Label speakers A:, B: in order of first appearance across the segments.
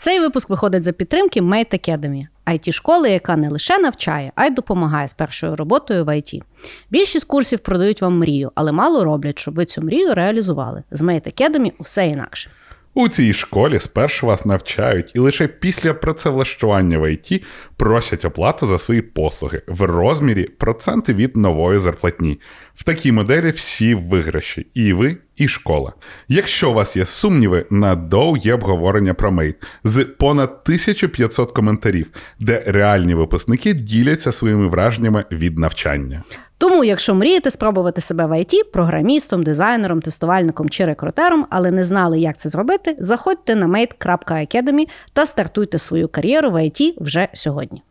A: Цей випуск виходить за підтримки Mate Academy – it школи, яка не лише навчає, а й допомагає з першою роботою в IT. Більшість курсів продають вам мрію, але мало роблять, щоб ви цю мрію реалізували. З Mate Academy усе інакше.
B: У цій школі спершу вас навчають і лише після працевлаштування в ІТ просять оплату за свої послуги в розмірі проценти від нової зарплатні. В такій моделі всі виграші, і ви, і школа. Якщо у вас є сумніви, на DOU є обговорення про Mate з понад 1500 коментарів, де реальні випускники діляться своїми враженнями від навчання.
A: Тому, якщо мрієте спробувати себе в ІТ, програмістом, дизайнером, тестувальником чи рекрутером, але не знали, як це зробити, заходьте на mate.academy та стартуйте свою кар'єру в ІТ вже сьогодні.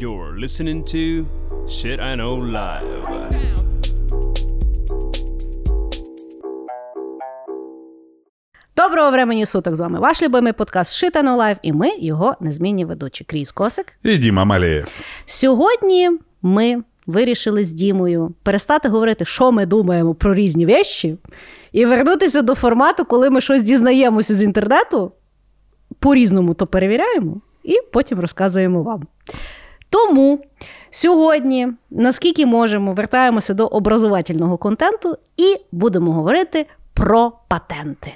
C: You're listening to Shit I Know Live.
A: Доброго времени суток з вами ваш любимий подкаст Shit I Know Live, і ми його незмінні ведучі. Кріс Косик.
B: І Діма Малеєв.
A: Сьогодні ми вирішили з Дімою перестати говорити, що ми думаємо про різні вещі, і вернутися до формату, коли ми щось дізнаємося з інтернету, по-різному то перевіряємо, і потім розказуємо вам. Тому сьогодні, наскільки можемо, вертаємося до образовательного контенту і будемо говорити про патенти.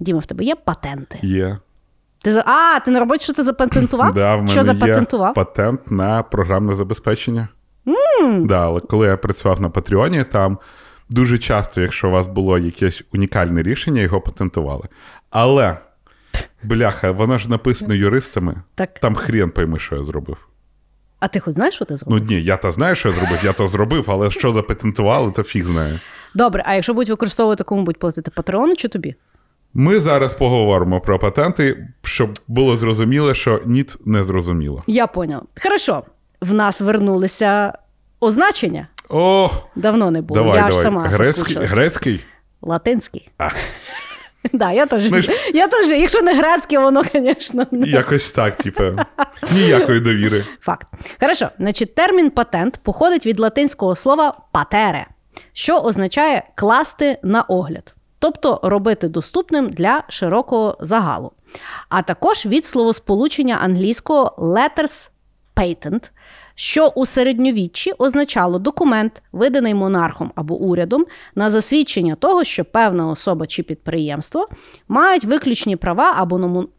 A: Діма, в тебе є патенти?
B: Є.
A: Ти за... А, ти на роботі що ти запатентував?
B: Да, в мене
A: що
B: є
A: запатентував?
B: патент на програмне забезпечення. Mm. Да, але коли я працював на Патреоні, там дуже часто, якщо у вас було якесь унікальне рішення, його патентували. Але, бляха, воно ж написано юристами.
A: Так.
B: Там хрен пойми, що я зробив.
A: А ти хоч знаєш, що ти зробив?
B: Ну ні, я то знаю, що я зробив, я то зробив, але що запатентували, то фіг знає.
A: Добре, а якщо будуть використовувати кому будуть платити Патреону чи тобі?
B: Ми зараз поговоримо про патенти, щоб було зрозуміло, що ніц не зрозуміло.
A: Я поняла. Хорошо. В нас вернулися означення.
B: О,
A: Давно не було.
B: давай,
A: я ж сама
B: Грецький, грецький.
A: Латинський.
B: А.
A: Да, я теж.
B: Ж-
A: Я теж, якщо не грецьке, воно, звісно, не
B: Якось так, типу, ніякої довіри.
A: факт. Хорошо, значить, термін патент походить від латинського слова патере, що означає класти на огляд, тобто робити доступним для широкого загалу. А також від словосполучення англійського letters patent, що у середньовіччі означало документ, виданий монархом або урядом, на засвідчення того, що певна особа чи підприємство мають виключні права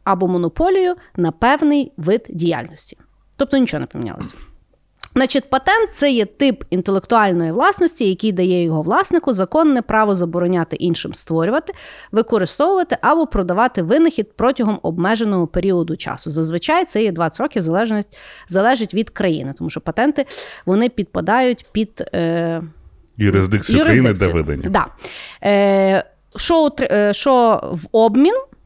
A: або, монополію на певний вид діяльності. Тобто нічого не помінялося. Значить, патент це є тип інтелектуальної власності, який дає його власнику законне право забороняти іншим створювати, використовувати або продавати винахід протягом обмеженого періоду часу. Зазвичай це є 20 років, залежить, залежить від країни, тому що патенти вони підпадають під. Е,
B: Юрисдикцію країни, де
A: юрисдикцію.
B: видані.
A: Да. Е, що, е, що в обмін е,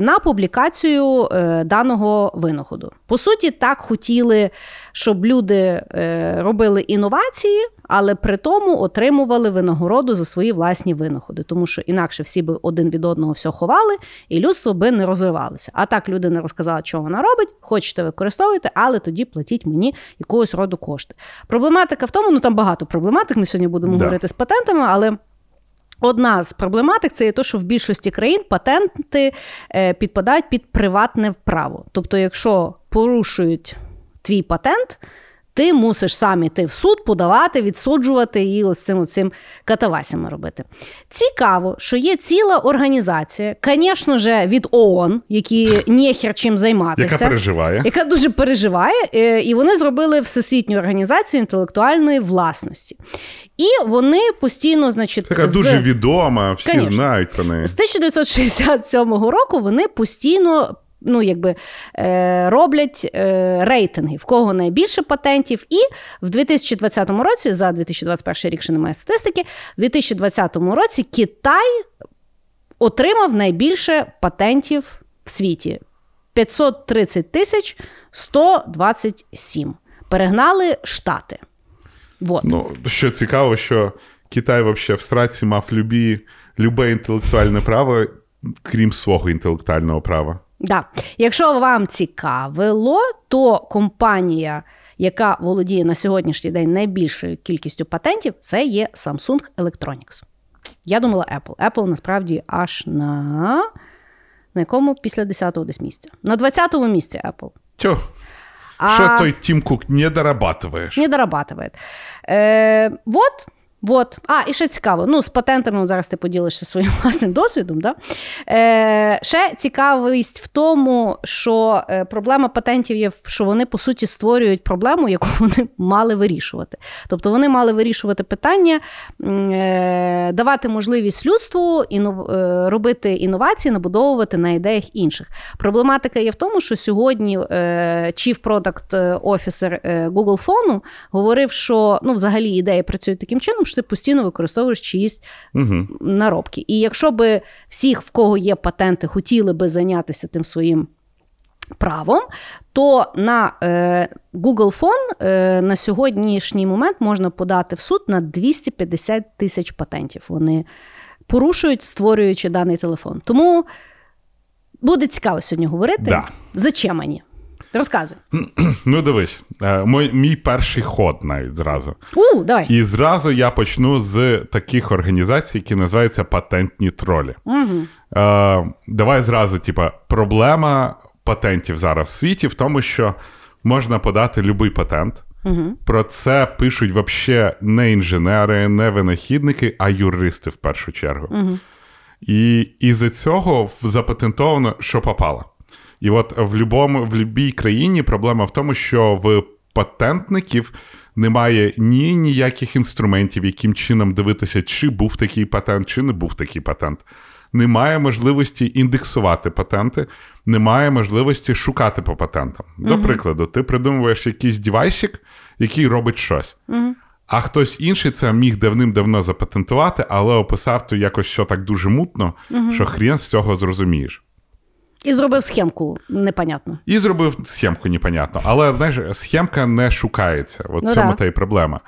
A: на публікацію е, даного винаходу. По суті, так хотіли, щоб люди е, робили інновації, але при тому отримували винагороду за свої власні винаходи, тому що інакше всі би один від одного все ховали, і людство би не розвивалося. А так людина розказала, що вона робить, хочете використовуйте, але тоді платіть мені якогось роду кошти. Проблематика в тому, ну там багато проблематик. Ми сьогодні будемо
B: Да.
A: говорити з патентами, але. Одна з проблематик це є те, що в більшості країн патенти е, підпадають під приватне право. Тобто, якщо порушують твій патент, ти мусиш сам іти в суд, подавати, відсуджувати і ось цим, цим катавасями робити. Цікаво, що є ціла організація, звісно ж, від ООН, які нехер чим займатися
B: Яка переживає.
A: яка дуже переживає, е, і вони зробили всесвітню організацію інтелектуальної власності. І вони постійно, значить,
B: Така
A: з-
B: дуже відома, всі
A: Конечно.
B: знають про неї.
A: з 1967 року вони постійно. Ну, якби е, роблять е, рейтинги, в кого найбільше патентів. І в 2020 році, за 2021 рік ще немає статистики, в 2020 році Китай отримав найбільше патентів в світі 530 тисяч 127. Перегнали Штати. Вот.
B: Ну, що цікаво, що Китай взагалі в страці мав любі, любе інтелектуальне право, крім свого інтелектуального права.
A: Да. Якщо вам цікавило, то компанія, яка володіє на сьогоднішній день найбільшою кількістю патентів, це є Samsung Electronics. Я думала Apple. Apple насправді аж на на якому після 10-го десь місця. На 20-му місці Apple.
B: Тьо.
A: А...
B: Що той Тім Кук не дорабатываєш?
A: Не дорабатывает. Е, вот. Вот. А, і ще цікаво. Ну, з патентами зараз ти поділишся своїм власним досвідом. Да? Е, Ще цікавість в тому, що е, проблема патентів є, що вони по суті створюють проблему, яку вони мали вирішувати. Тобто вони мали вирішувати питання, е, давати можливість людству інов... е, робити інновації, набудовувати на ідеях інших. Проблематика є в тому, що сьогодні е, Chief Product Officer е, Google Phone говорив, що ну, взагалі ідеї працюють таким чином, що ти постійно використовуєш чиїсь
B: Угу.
A: наробки. І якщо би всіх, в кого є патенти, хотіли би зайнятися тим своїм правом, то на е, Google Phone е, на сьогоднішній момент можна подати в суд на 250 тисяч патентів. Вони порушують, створюючи даний телефон. Тому буде цікаво сьогодні говорити.
B: Да.
A: Зачем мені? Розказуй.
B: Ну, дивись, е, мой, мій перший ход навіть зразу.
A: У, давай.
B: І зразу я почну з таких організацій, які називаються патентні тролі.
A: Угу.
B: Е, давай зразу, типа, проблема патентів зараз в світі в тому, що можна подати будь-який патент.
A: Угу.
B: Про це пишуть вообще не інженери, не винахідники, а юристи в першу чергу.
A: Угу.
B: І із-за цього запатентовано, що попало. І от в любому, в будь-якій країні проблема в тому, що в патентників немає ні ніяких інструментів, яким чином дивитися, чи був такий патент, чи не був такий патент. Немає можливості індексувати патенти, немає можливості шукати по патентам. До прикладу, ти придумуєш якийсь девайсик, який робить щось. А хтось інший це міг давним-давно запатентувати, але описав то якось що так дуже мутно, що хрен з цього зрозумієш.
A: І зробив схемку непонятно.
B: І зробив схемку непонятно. Але знаєш, схемка не шукається. От
A: Ну
B: в цьому
A: да.
B: та й проблема.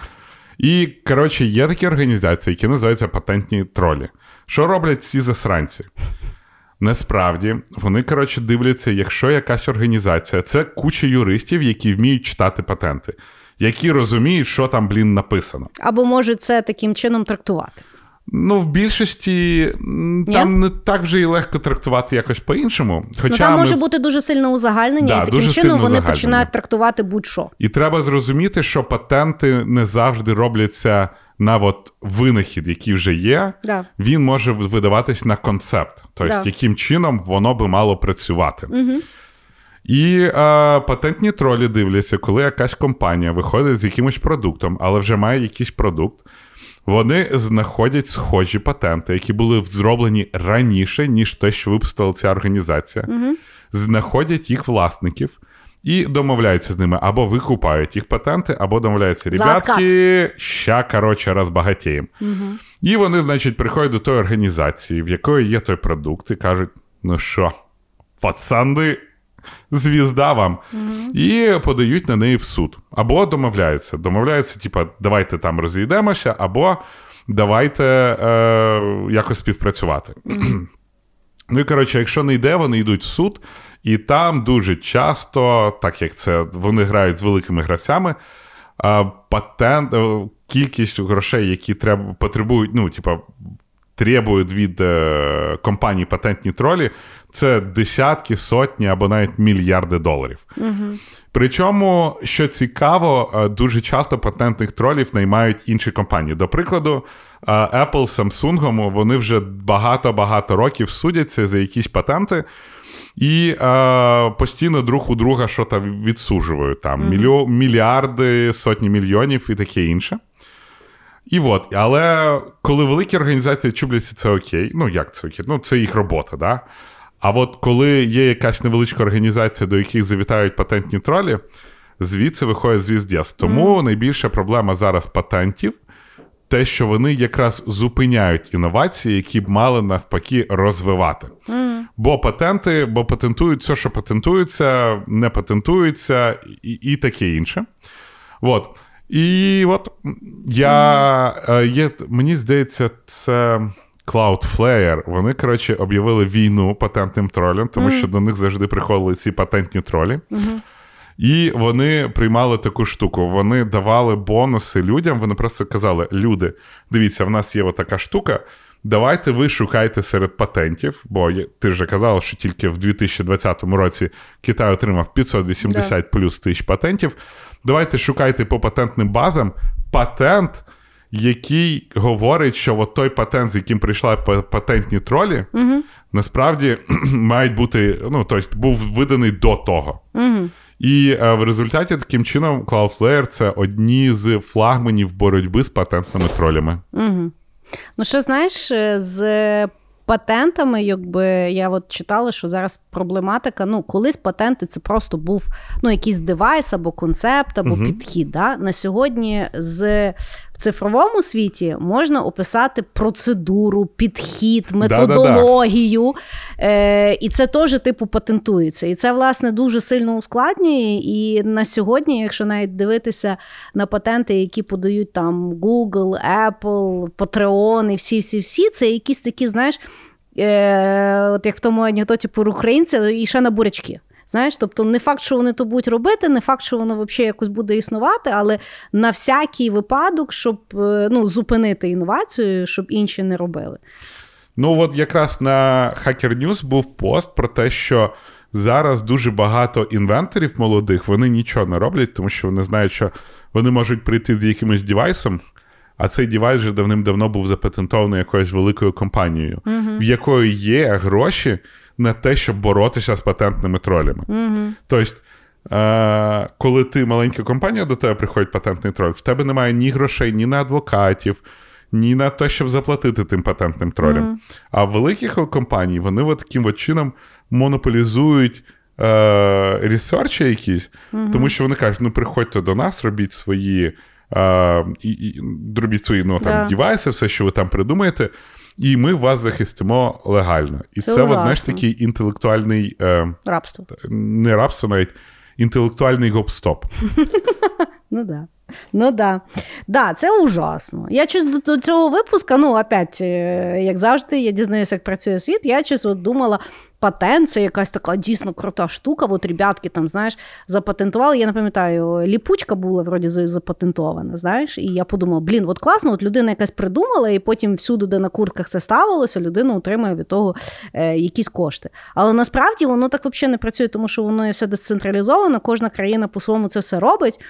B: І, коротше, є такі організації, які називаються патентні тролі. Що роблять ці засранці? Насправді, вони, коротше, дивляться, якщо якась організація, це куча юристів, які вміють читати патенти, які розуміють, що там, блін, написано.
A: Або можуть це таким чином трактувати.
B: Ну, в більшості
A: Ні?
B: там не так вже і легко трактувати якось по-іншому. Хоча
A: ну там
B: ми
A: може бути дуже сильне узагальнення,
B: Да,
A: і таким чином вони починають трактувати будь-що.
B: І треба зрозуміти, що патенти не завжди робляться на от винахід, який вже є.
A: Да.
B: Він може видаватись на концепт, тобто
A: Да.
B: яким чином воно би мало працювати. Угу. І е, патентні тролі дивляться, коли якась компанія виходить з якимось продуктом, але вже має якийсь продукт. Вони знаходять схожі патенти, які були зроблені раніше, ніж те, що випустила ця організація, угу. знаходять їх власників і домовляються з ними або викупають їх патенти, або домовляються, ребятки, ща, коротше, розбагатіємо. Угу. І вони, значить, приходять до тої організації, в якої є той продукт, і кажуть: ну що, пацани, звізда вам. І подають на неї в суд. Або домовляються. Домовляються, типа, давайте там розійдемося, або давайте е, якось співпрацювати. Ну і коротше, якщо не йде, вони йдуть в суд, і там дуже часто, так як це вони грають з великими гравцями, е, патент, е, кількість грошей, які треба потребують, ну, типа, требують від е, компаній патентні тролі, це десятки, сотні або навіть мільярди доларів. Угу. Причому, що цікаво, е, дуже часто патентних тролів наймають інші компанії. До прикладу, е, Apple з Samsung, вони вже багато-багато років судяться за якісь патенти. І е, постійно друг у друга що там відсуджують там mm-hmm. мільйо, мільярди, сотні мільйонів і таке інше. І от, але коли великі організації чубляться, це окей. Ну, як це окей? Ну, це їх робота, да? А от коли є якась невеличка організація, до яких завітають патентні тролі, звідси виходить звіздєс. Тому mm. найбільша проблема зараз патентів те, що вони якраз зупиняють інновації, які б мали навпаки розвивати. Mm. Бо патенти, бо патентують все, що патентується, не патентується і, і таке інше. От. І от я mm. є, мені здається, це. Cloudflare, вони, коротше, об'явили війну патентним тролям, тому mm. що до них завжди приходили ці патентні тролі. Mm-hmm. І вони приймали таку штуку. Вони давали бонуси людям. Вони просто казали: люди, дивіться, в нас є така штука. Давайте ви шукайте серед патентів, бо ти вже казала, що тільки в 2020 році Китай отримав 580 да. плюс тисяч патентів. Давайте шукайте по патентним базам патент, який говорить, що от той патент, з яким прийшла патентні тролі, угу. насправді мають бути, ну, тобто був виданий до того. Угу. І е, в результаті таким чином Cloudflare це одні з флагманів боротьби з патентними тролями.
A: Угу. Ну, що знаєш, е, з патентами, якби я от читала, що зараз проблематика. Ну, колись патенти це просто був ну, якийсь девайс або концепт, або угу. підхід. Да? На сьогодні з в цифровому світі можна описати процедуру, підхід, методологію. Е, І це теж типу патентується. І це, власне, дуже сильно ускладнює. І на сьогодні, якщо навіть дивитися на патенти, які подають там Google, Apple, Patreon і всі-всі-всі, це якісь такі, знаєш, е, от як в тому анекдоті про українця, і ще на бурячки. Знаєш, тобто не факт, що вони то будуть робити, не факт, що воно взагалі якось буде існувати, але на всякий випадок, щоб е, ну, зупинити інновацію, щоб інші не робили.
B: Ну, от якраз на Hacker News був пост про те, що зараз дуже багато інвенторів молодих вони нічого не роблять, тому що вони знають, що вони можуть прийти з якимось девайсом. А цей девайс вже давним-давно був запатентований якоюсь великою компанією, uh-huh. в якої є гроші на те, щоб боротися з патентними тролями. Mm-hmm. Тобто, е- коли ти маленька компанія, до тебе приходить патентний троль, в тебе немає ні грошей, ні на адвокатів, ні на те, щоб заплатити тим патентним тролям. Mm-hmm. А в великих компаній вони от таким от чином монополізують. Е, ресерчі якісь, uh-huh. тому що вони кажуть: ну приходьте до нас, робіть свої е, і, і, робіть свої ну, там, yeah. девайси, все, що ви там придумаєте і ми вас захистимо легально. І це, це от, знаєш, такий інтелектуальний
A: е, рабство.
B: Не рабство, навіть інтелектуальний гоп-стоп.
A: Ну да. Ну да. Да, це ужасно. Я щось до цього випуска, ну, опять, е, як завжди, я дізнаюся, як працює світ. Я щось от думала, патент це якась така дійсно крута штука. От ребятки там, знаєш, запатентували. Я не пам'ятаю, ліпучка була вроді запатентована. знаєш, І я подумала, блін, от класно, от людина якась придумала, і потім всюди, де на куртках це ставилося, людина отримує від того е, якісь кошти. Але насправді воно так взагалі не працює, тому що воно все децентралізовано, кожна країна по-своєму це все робить.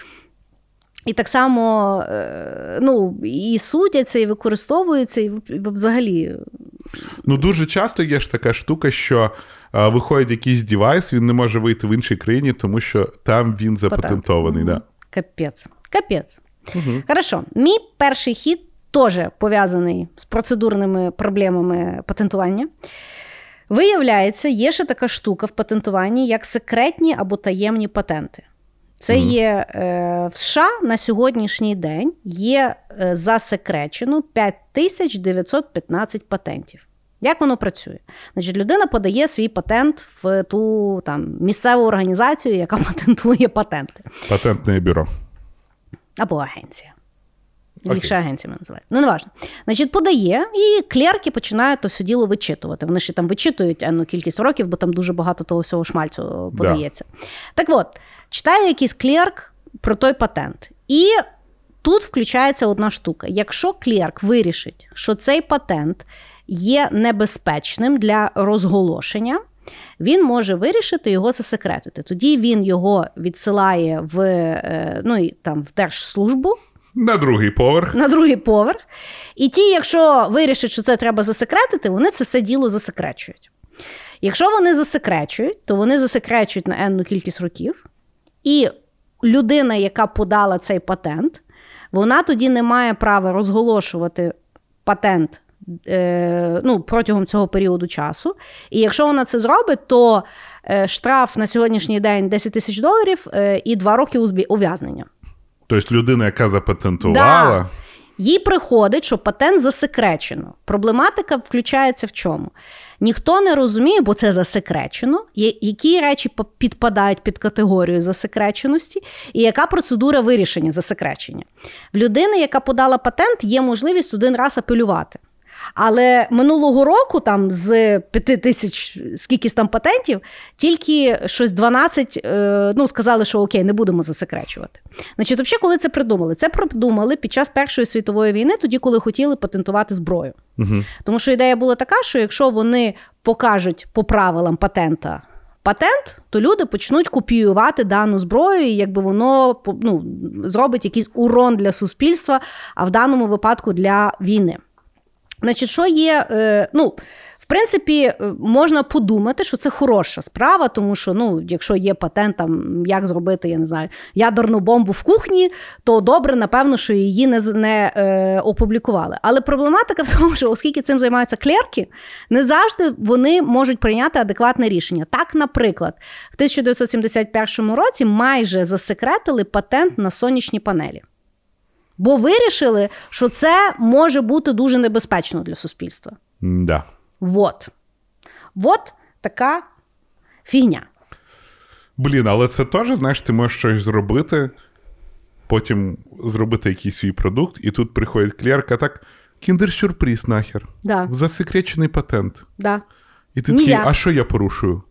A: І так само е, ну, і судяться, і використовуються, і взагалі.
B: Ну, дуже часто є ж така штука, що а, виходить якийсь девайс, він не може вийти в іншій країні, тому що там він запатентований. Да.
A: Капець. Капець. Угу. Хорошо, мій перший хід теж пов'язаний з процедурними проблемами патентування. Виявляється, є ще така штука в патентуванні, як секретні або таємні патенти. Це mm є е, в США на сьогоднішній день є е, засекречено 5915 патентів. Як воно працює? Значить, людина подає свій патент в ту там місцеву організацію, яка патентує патенти.
B: Патентне бюро.
A: Або агенція. Їх ще агенціями називають. Ну, не важно. Значить, подає, і клерки починають то все діло вичитувати. Вони ще там вичитують енну кількість років, бо там дуже багато того всього шмальцю подається. Да. Так от, читає якийсь клерк про той патент. І тут включається одна штука. Якщо клерк вирішить, що цей патент є небезпечним для розголошення, він може вирішити його засекретити. Тоді він його відсилає в е, ну, там, в держслужбу.
B: На другий поверх.
A: На другий поверх. І ті, якщо вирішать, що це треба засекретити, вони це все діло засекречують. Якщо вони засекречують, то вони засекречують на енну кількість років. І людина, яка подала цей патент, вона тоді не має права розголошувати патент е, ну, протягом цього періоду часу. І якщо вона це зробить, то е, штраф на сьогоднішній день 10 тисяч доларів е, і 2 роки ув'язнення.
B: Тобто людина, яка запатентувала. Да.
A: Їй приходить, що патент засекречено. Проблематика включається в чому? Ніхто не розуміє, бо це засекречено, які речі підпадають під категорію засекреченості, і яка процедура вирішення засекречення. В людини, яка подала патент, є можливість один раз апелювати. Але минулого року, там з 5 тисяч скількись там патентів, тільки щось 12 е, ну, сказали, що окей, не будемо засекречувати. Значить, взагалі, коли це придумали? Це придумали під час Першої світової війни, тоді, коли хотіли патентувати зброю.
B: Угу.
A: Тому що ідея була така, що якщо вони покажуть по правилам патента патент, то люди почнуть копіювати дану зброю, і якби воно ну, зробить якийсь урон для суспільства, а в даному випадку для війни. Значить, що є, е, ну. В принципі, е, можна подумати, що це хороша справа, тому що ну, якщо є патент, там, як зробити, я не знаю, ядерну бомбу в кухні, то добре, напевно, що її не не е, опублікували. Але проблематика в тому, що оскільки цим займаються клерки, не завжди вони можуть прийняти адекватне рішення. Так, наприклад, в 1971 році майже засекретили патент на сонячні панелі. Бо вирішили, що це може бути дуже небезпечно для суспільства.
B: Да.
A: Вот. Вот така фігня.
B: Блін, але це теж, знаєш, ти можеш щось зробити, потім зробити якийсь свій продукт, і тут приходить клерка, так, кіндер-сюрприз нахер.
A: Да.
B: Засекречений патент.
A: Да.
B: І ти такий, а що я порушую?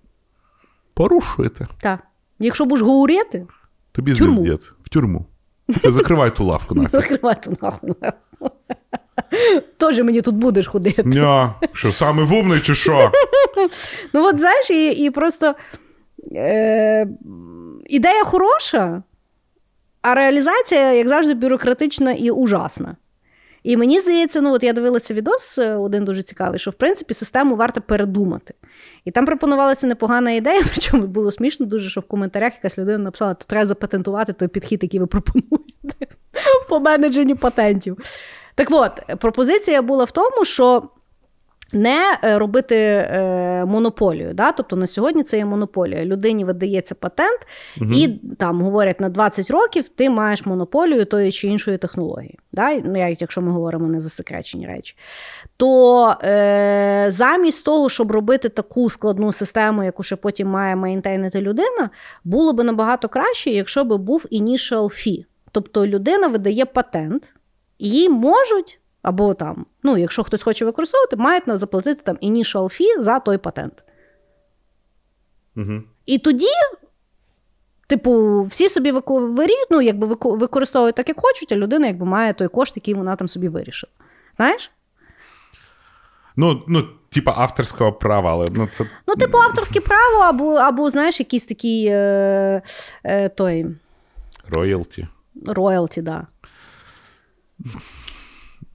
B: Порушуєте.
A: Так. Якщо будеш говорити,
B: Тобі звіздець. В тюрму. Закривай ту лавку нафіг.
A: закривай ту нахуй. Тоже мені тут будеш ходити.
B: Ня, що, саме вумний чи що?
A: Ну, от знаєш, і, і просто е, ідея хороша, а реалізація, як завжди, бюрократична і ужасна. І мені здається, ну от я дивилася відос е, один дуже цікавий, що в принципі систему варто передумати. І там пропонувалася непогана ідея, причому було смішно дуже, що в коментарях якась людина написала, то треба запатентувати той підхід, який ви пропонуєте по менедженню патентів. Так от, пропозиція була в тому, що не е, робити е, монополію. Да? Тобто на сьогодні це є монополія. Людині видається патент,
B: Угу.
A: і там говорять на 20 років ти маєш монополію тої чи іншої технології. Да? Ну, якщо ми говоримо не засекречені речі. То е, замість того, щоб робити таку складну систему, яку ще потім має мейнтейнити людина, було би набагато краще, якщо би був initial fee. Тобто людина видає патент, і їй можуть. Або там, ну, якщо хтось хоче використовувати, мають заплатити там initial fee за той патент.
B: Угу.
A: І тоді, типу, всі собі вику- ну, якби використовують так, як хочуть, а людина якби має той кошт, який вона там собі вирішила. Знаєш?
B: Ну, ну, типа авторського права, але ну, це.
A: Ну, типу, авторське право, або, або знаєш, якийсь такий е, е, той
B: Роялті.
A: роялті, да.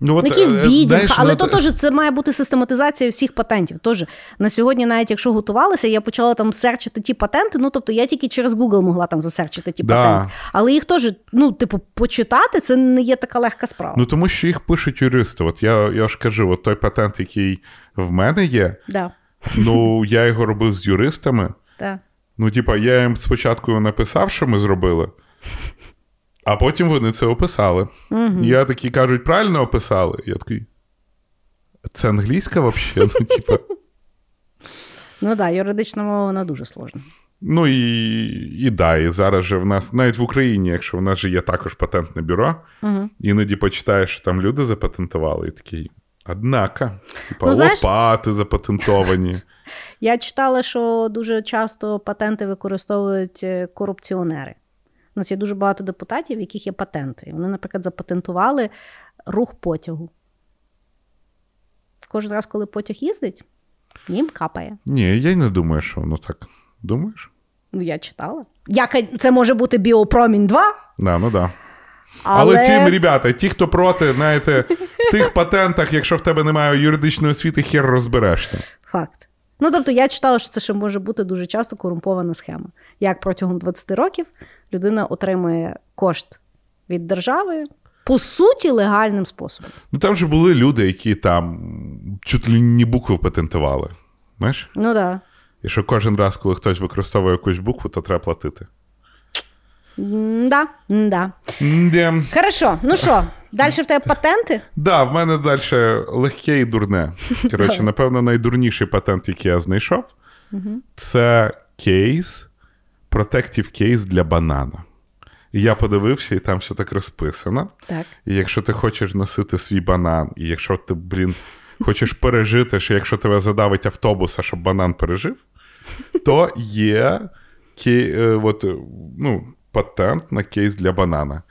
B: Ну, от,
A: Ну, якийсь
B: е,
A: бідінг,
B: знаєш,
A: але
B: ну,
A: то теж це має бути систематизація всіх патентів. Тож на сьогодні, навіть якщо готувалася, я почала там серчити ті патенти. Ну тобто я тільки через Google могла там засерчити ті
B: Да.
A: патенти. Але їх теж, ну, типу, почитати це не є така легка справа.
B: Ну, тому що їх пишуть юристи. От я, я ж кажу, от той патент, який в мене є,
A: Да,
B: ну, я його робив з юристами.
A: да.
B: Ну, типа, я їм спочатку написав, що ми зробили, а потім вони це описали.
A: Угу.
B: Я такі кажуть, правильно описали? Я такий. Це англійська взагалі? Ну, типа.
A: Ну так, да, юридична мова вона дуже сложна.
B: Ну і, і да, і зараз же в нас, навіть в Україні, якщо в нас же є також патентне бюро,
A: Угу.
B: іноді почитаєш, що там люди запатентували, і такий. Однако, типа,
A: Ну, знаєш-
B: лопати запатентовані.
A: Я читала, що дуже часто патенти використовують е, корупціонери. У нас є дуже багато депутатів, в яких є патенти. І Вони, наприклад, запатентували рух потягу. Кожен раз, коли потяг їздить, їм капає.
B: Ні, я й не думаю, що воно так. Думаєш?
A: Ну, я читала. Як це може бути біопромінь 2?
B: Да, ну да.
A: Але,
B: Але тим, ребята, ті, хто проти, знаєте, в тих патентах, якщо в тебе немає юридичної освіти, хер розберешся.
A: Ну, тобто, я читала, що це ще може бути дуже часто корумпована схема. Як протягом 20 років людина отримує кошт від держави, по суті, легальним способом.
B: Ну там же були люди, які там чуть ли не букви патентували. Знаєш?
A: Ну так. Да.
B: І що кожен раз, коли хтось використовує якусь букву, то треба платити.
A: Да, да.
B: Де.
A: Хорошо, ну що, далі в тебе патенти?
B: Да, в мене далі легке і дурне. Коротше, напевно, найдурніший патент, який я знайшов, це кейс, протектив кейс для банана. Я подивився, і там все так розписано.
A: Так.
B: І якщо ти хочеш носити свій банан, і якщо ти, блін, хочеш пережити, що якщо тебе задавить автобуса, щоб банан пережив, то є кей, е, от, ну, патент на кейс для банана.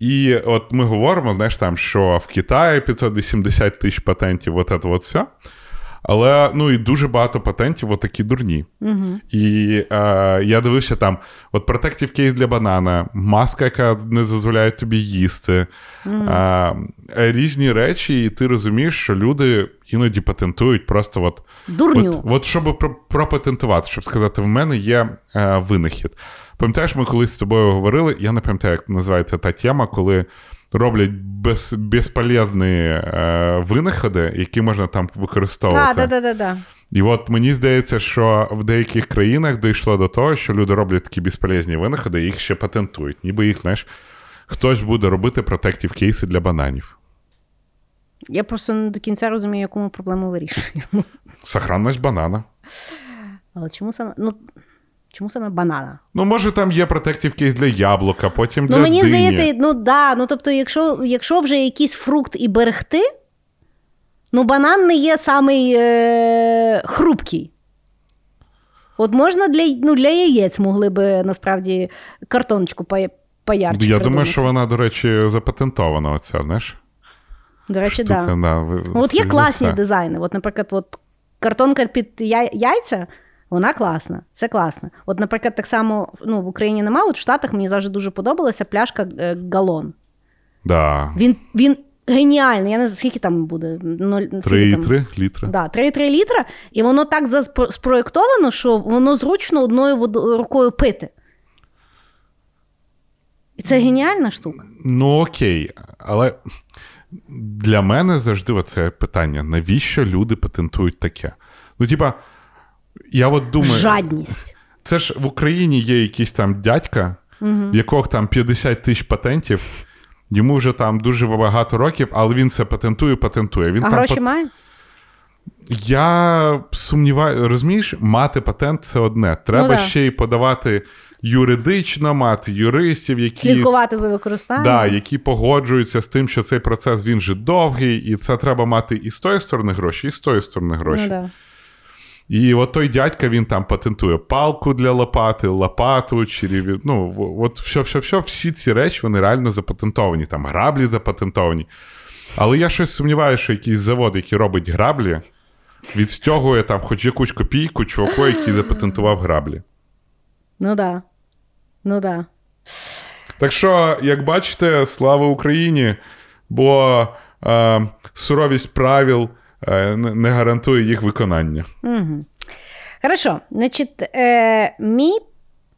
B: І от ми говоримо, знаєш, там, що в Китаї 580 тисяч патентів, от це от все. Але ну і дуже багато патентів, от такі дурні.
A: Угу.
B: І е, я дивився там: от протектив кейс для банана, маска, яка не дозволяє тобі їсти, е, різні речі, і ти розумієш, що люди іноді патентують просто от,
A: Дурню.
B: от, от щоб пропатентувати, щоб сказати, в мене є е, винахід. Пам'ятаєш, ми колись з тобою говорили, я не пам'ятаю, як називається та тема, коли роблять без, безполезні е, винаходи, які можна там використовувати.
A: Так, так, так, так.
B: І от мені здається, що в деяких країнах дійшло до того, що люди роблять такі безполезні винаходи, їх ще патентують. Ніби їх, знаєш, хтось буде робити протектив кейси для бананів.
A: Я просто не до кінця розумію, яку ми проблему вирішуємо.
B: Сохранність банана.
A: Але чому саме. Ну, чому саме банана?
B: Ну, може, там є протектив кейс для яблука, потім для
A: Ну, мені
B: дині.
A: здається, ну да, ну тобто, якщо, якщо вже якийсь фрукт і берегти, ну банан не є самий е, хрупкий. От можна для, ну, для яєць могли би насправді картоночку поярче.
B: Я думаю, що вона, до речі, запатентована, оця, знаєш?
A: До речі, так. Да. Ну, От є класні
B: це.
A: дизайни. От, наприклад, от картонка під яй- яйця, вона класна. Це класно. От, наприклад, так само ну, в Україні нема, от в Штатах мені завжди дуже подобалася пляшка е, галон.
B: Да.
A: Він, він геніальний. Я не знаю, скільки там буде. Ноль, скільки там?
B: 3,3 літри.
A: Да, 3,3 літра, і воно так спроєктовано, що воно зручно одною рукою пити. І це геніальна штука.
B: Ну окей, але для мене завжди оце питання: навіщо люди патентують таке? Ну, типа, я от думаю,
A: Жадність.
B: це ж в Україні є якийсь там дядька, в якого там 50 тисяч патентів. Йому вже там дуже багато років, але він це патентує, патентує. Він
A: А
B: там
A: гроші
B: пат-
A: має?
B: Я сумніваю, розумієш, мати патент це одне. Треба
A: Ну да.
B: ще й подавати юридично, мати юристів, які
A: Слідкувати за використанням.
B: Да, які погоджуються з тим, що цей процес він же довгий, і це треба мати і з тої сторони гроші, і з тої сторони гроші.
A: Ну, да.
B: І от той дядька він там патентує палку для лопати, лопату, череві. Ну, от все, все, все, всі ці речі вони реально запатентовані. Там граблі запатентовані. Але я щось сумніваюся, що якийсь завод, який робить граблі, відстягує там хоч якусь копійку чуваку, який запатентував граблі.
A: Ну да. Ну да.
B: Так що, як бачите, слава Україні, бо е, суровість правил не не гарантує їх виконання.
A: Угу. Хорошо. Значить, е, мій,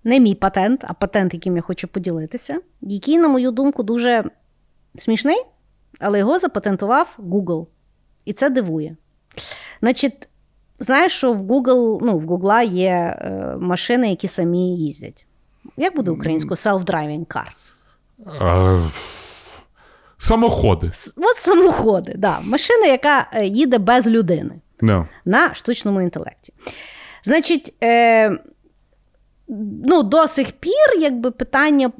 A: не мій патент, а патент, яким я хочу поділитися, який, на мою думку, дуже смішний, але його запатентував Google. І це дивує. Значить, знаєш, що в Google, ну, в Google є е, машини, які самі їздять. Як буде українською self-driving car?
B: Е, самоходи.
A: От самоходи, да. машина, яка е, їде без людини.
B: No.
A: на штучному інтелекті. Значить, е, ну, до сих пір якби, питання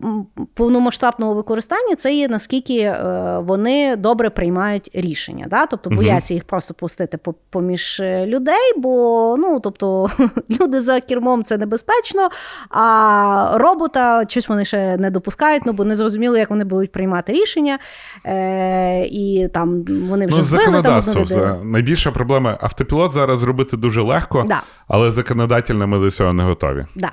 A: повномасштабного використання це є наскільки е, вони добре приймають рішення. Да? Тобто бояться їх просто пустити поміж е, людей, бо ну, тобто, люди за кермом це небезпечно, а робота щось вони ще не допускають, ну, бо не зрозуміло, як вони будуть приймати рішення. Е, і там вони вже
B: Ну,
A: збили
B: законодавство. за- Найбільша проблема автопілот зараз зробити дуже легко,
A: Да.
B: але законодательно ми до цього не готові.
A: Да.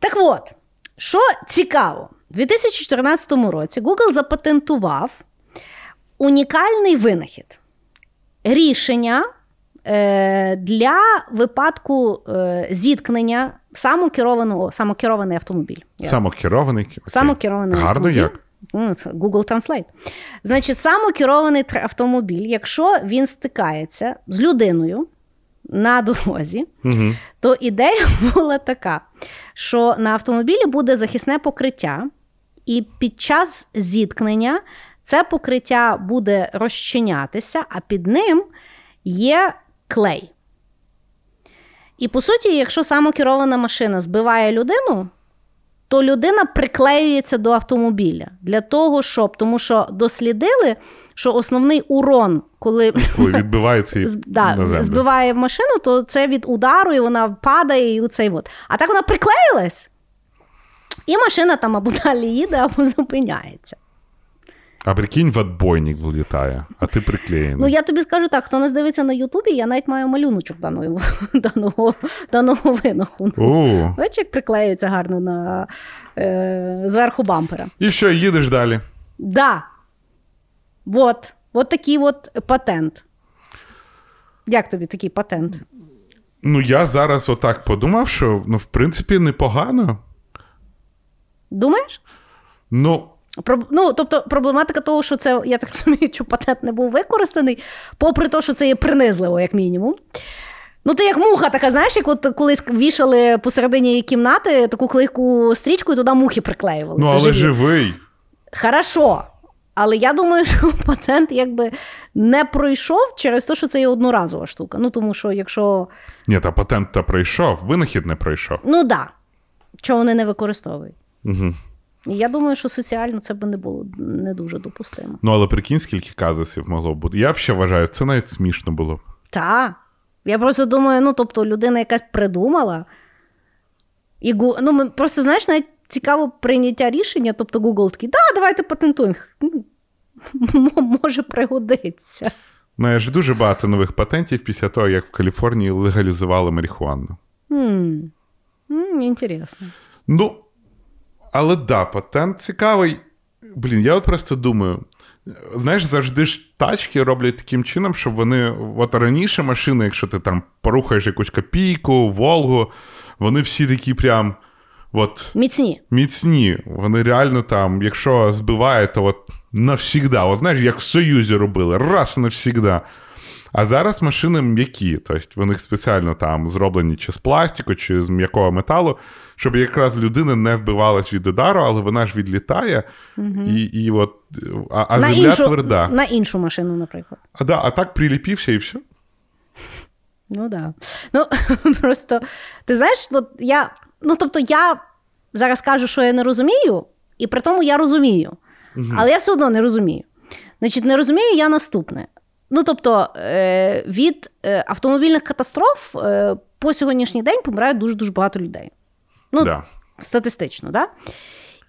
A: Так от, що цікаво, у 2014 році Google запатентував унікальний винахід. Рішення е, для випадку е, зіткнення самокерованого, самокерований автомобіль.
B: Самокерований. окей.
A: Самокерований
B: Гарно
A: автомобіль.
B: як?
A: Ну, Google Translate. Значить, самокерований автомобіль, якщо він стикається з людиною на дорозі,
B: Угу.
A: то ідея була така, що на автомобілі буде захисне покриття, і під час зіткнення це покриття буде розчинятися, а під ним є клей. І по суті, якщо самокерована машина збиває людину, то людина приклеюється до автомобіля для того, щоб тому що дослідили, що основний урон, коли
B: Коли відбивається
A: да,
B: на землю.
A: збиває машину, то це від удару, і вона падає, і оцей от. А так вона приклеїлась, і машина там або далі їде, або зупиняється.
B: А прикинь, в отбойник влітає, а ти приклеєний.
A: Ну я тобі скажу так: хто нас дивиться на Ютубі, я навіть маю малюночок даної, даного, даного винаху. Бачиш, як приклеюється гарно на е, зверху бампера.
B: І все, їдеш далі.
A: Да. Вот. От такий от патент. Як тобі такий патент?
B: Ну, я зараз отак подумав, що ну, в принципі, непогано.
A: Думаєш?
B: Ну,
A: Про, ну, тобто проблематика того, що це, я так розумію, що патент не був використаний, попри те, що це є принизливо, як мінімум. Ну, ти як муха така, знаєш, як от колись вішали посередині кімнати таку клейку стрічку і туди мухи приклеювали.
B: ну але
A: живі.
B: живий.
A: Хорошо. Але я думаю, що патент якби не пройшов через те, що це є одноразова штука. Ну, тому що якщо.
B: Ні, та патент то пройшов, винахід не пройшов.
A: Ну да. Чого вони не використовують?
B: Угу.
A: Я думаю, що соціально це би не було не дуже допустимо.
B: Ну, але прикинь, скільки казусів могло б бути. Я б ще вважаю, це навіть смішно було б.
A: Та. Я просто думаю, ну тобто людина якась придумала. І ну, ми просто знаєш, навіть цікаво прийняття рішення. Тобто Google такий, да, давайте патентуємо. Може пригодиться.
B: Знаєш, дуже багато нових патентів після того, як в Каліфорнії легалізували марихуану.
A: Інтересно.
B: Ну, але да, патент цікавий. Блін, я от просто думаю. Знаєш, завжди ж тачки роблять таким чином, щоб вони. От раніше машини, якщо ти там порухаєш якусь копійку, Волгу, вони всі такі прям от,
A: Міцні.
B: міцні. Вони реально там, якщо збиває, то от навсігда. От знаєш, як в Союзі робили, раз навсігда. А зараз машини м'які, тобто вони спеціально там зроблені чи з пластику, чи з м'якого металу, щоб якраз людина не вбивалась від удару, але вона ж відлітає, і, і от, а, а земля
A: іншу,
B: тверда.
A: на іншу машину, наприклад.
B: А, да, а так приліпівся і все.
A: Ну да. Ну просто ти знаєш, от я. Ну тобто, я зараз кажу, що я не розумію, і при тому я розумію. Але я все одно не розумію. Значить, не розумію я наступне. Ну, тобто, е, від е, автомобільних катастроф е, по сьогоднішній день помирає дуже-дуже багато людей. Ну,
B: Да.
A: статистично, да?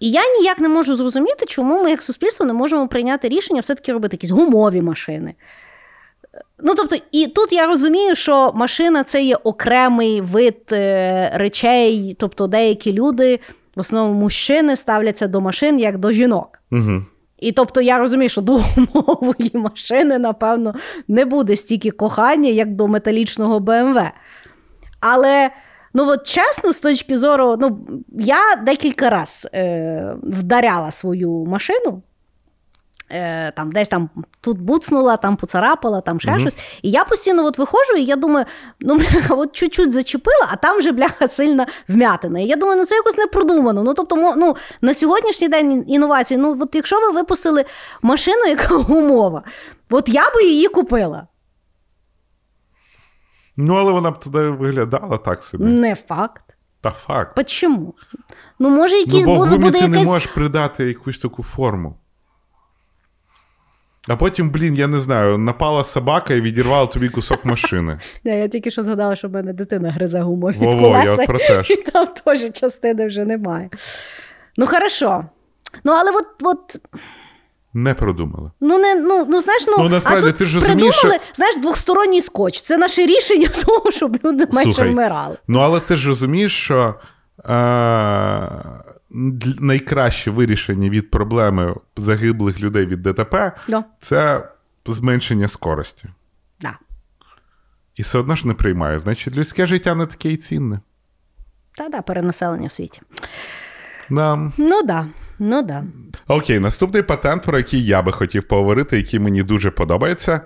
A: І я ніяк не можу зрозуміти, чому ми, як суспільство, не можемо прийняти рішення все-таки робити якісь гумові машини. Ну, тобто, і тут я розумію, що машина це є окремий вид е, речей, тобто деякі люди, в основному мужчини, ставляться до машин як до жінок.
B: Угу.
A: І тобто я розумію, що до гумової машини, напевно, не буде стільки кохання, як до металічного БМВ. Але ну от чесно, з точки зору, ну, я декілька разів е, вдаряла свою машину. Е, там, десь там тут буцнула, там поцарапала, там ще щось. І я постійно от виходжу, і я думаю, ну бляха, от чуть-чуть зачепила, а там вже бляха сильна вмятина. І я думаю, ну це якось не продумано. Ну тобто, ну, на сьогоднішній день інновації, ну от якщо ви випустили машину, яка умова, от я би її купила.
B: Ну, але вона б тоді виглядала так собі.
A: Не факт.
B: Та факт.
A: Почому? Ну, може,
B: Ну,
A: якийсь
B: бо
A: буде, буде
B: ти не можеш придати якусь таку форму. А потім, блін, я не знаю, напала собака і відірвала тобі кусок машини.
A: Не, я тільки що згадала, що в мене дитина гризе гумові
B: Во-во,
A: колеса, і там теж частини вже немає. Ну, хорошо. Ну, але от, от
B: Не продумали.
A: ну, не, ну, ну, знаєш, ну,
B: Ну, насправді,
A: а тут
B: ти ж розумієш,
A: придумали,
B: що-
A: знаєш, двосторонній скотч. Це наше рішення того, щоб люди менше
B: Слухай,
A: вмирали.
B: Ну, але ти ж розумієш, що е- найкраще вирішення від проблеми загиблих людей від ДТП
A: Да.
B: це зменшення скорості.
A: Да.
B: І все одно ж не приймає. Значить, людське життя не таке й цінне.
A: Та-да, перенаселення в світі.
B: Да.
A: Ну да, ну да.
B: Окей, наступний патент, про який я би хотів поговорити, який мені дуже подобається.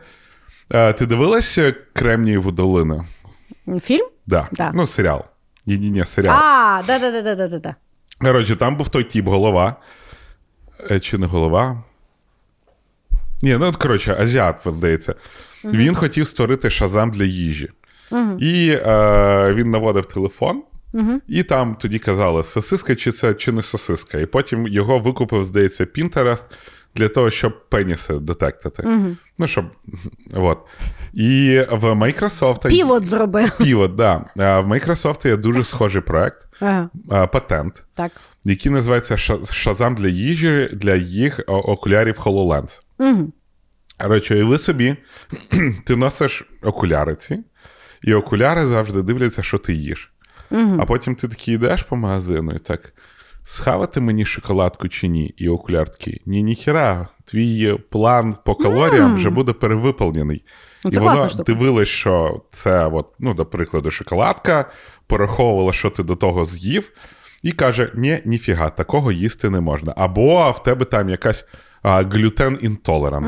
B: Е, ти дивилася Кремнієву долину?
A: Фільм?
B: Да.
A: Да.
B: Ну, серіал. Ні, ні, ні, серіал.
A: А, да-да-да-да-да-да.
B: Коротше, там був той тіп голова. Е, Чи не голова? Ні, ну от, коротше, азіат, здається. Він хотів створити шазам для їжі. І е, він наводив телефон І там тоді казали, сосиска чи це чи не сосиска. І потім його викупив, здається, Pinterest для того, щоб пеніси детектити. Ну, щоб. От. І в Microsoft.
A: Півот зробив.
B: Півот, да. В Microsoft є дуже схожий проект,
A: Ага,
B: патент,
A: так.
B: який називається Ша- Shazam для їжі для їх окулярів HoloLens.
A: Угу.
B: Коротше, і ви собі, ти носиш окуляри ці, і окуляри завжди дивляться, що ти їш. А потім ти такий йдеш по магазину і так. Схавати мені шоколадку чи ні? І окуляр такий, ні, ніхіра, твій план по калоріям вже буде перевиповнений.
A: Ну,
B: і
A: це
B: воно
A: класна штука.
B: дивилось, що це, от, ну, до прикладу, шоколадка, пораховувала, що ти до того з'їв, і каже: ні, ніфіга, такого їсти не можна. Або в тебе там якась а, глютен інтолерант.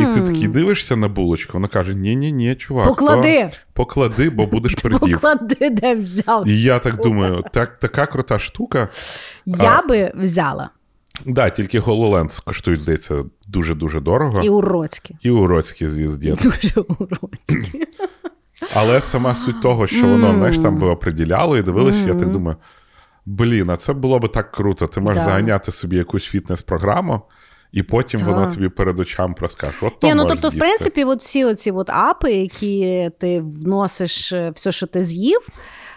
B: І ти такий дивишся на булочку, вона каже: ні, ні, ні, чувак,
A: Поклади.
B: то поклади, бо будеш придів.
A: Поклади, де взяв.
B: І я так думаю, так, така крута штука.
A: Я би взяла.
B: Да, тільки HoloLens коштують, здається, дуже-дуже дорого.
A: І уроцькі.
B: І уроцькі звізді.
A: Дуже уроцькі.
B: Але сама суть того, що воно знаєш, там би оприділяло і дивилися, я так думаю. Блін, а це було би так круто. Ти можеш
A: Да.
B: заганяти собі якусь фітнес-програму, і потім
A: Так.
B: воно тобі перед очам розкаже. От то
A: Ні, ну тобто, в принципі, от всі оці от апи, які ти вносиш е, все, що ти з'їв,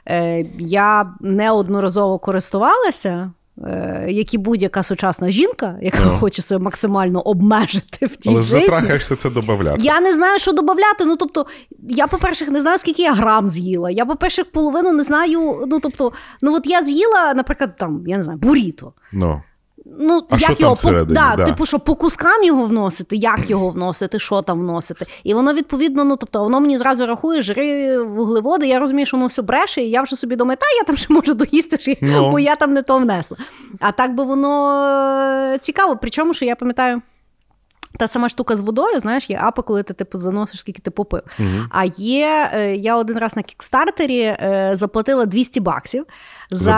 A: е, я неодноразово користувалася. Е, Як і будь-яка сучасна жінка, яка
B: Ну.
A: хоче себе максимально обмежити в тій
B: Але
A: житті.
B: затрахаєшся це додати.
A: Я не знаю, що додати. Ну, тобто, я, по-перше, не знаю, скільки я грам з'їла. Я, по-перше, половину не знаю. Ну, тобто, ну от я з'їла, наприклад, там, я не знаю, буріто.
B: Ну.
A: Ну,
B: А
A: як
B: що там
A: його
B: всередині,
A: да,
B: да.
A: типу, що по кускам його вносити, як його вносити, що там вносити. І воно відповідно, ну тобто, воно мені зразу рахує жири вуглеводи. Я розумію, що воно все бреше, і я вже собі думаю, та я там ще можу доїсти, ж,
B: Ну.
A: бо я там не то внесла. А так би воно е, цікаво. Причому, що я пам'ятаю. Та сама штука з водою, знаєш, є апи, коли ти типу заносиш, скільки ти попив. А є, е, я один раз на кікстартері е, заплатила 200 баксів
B: За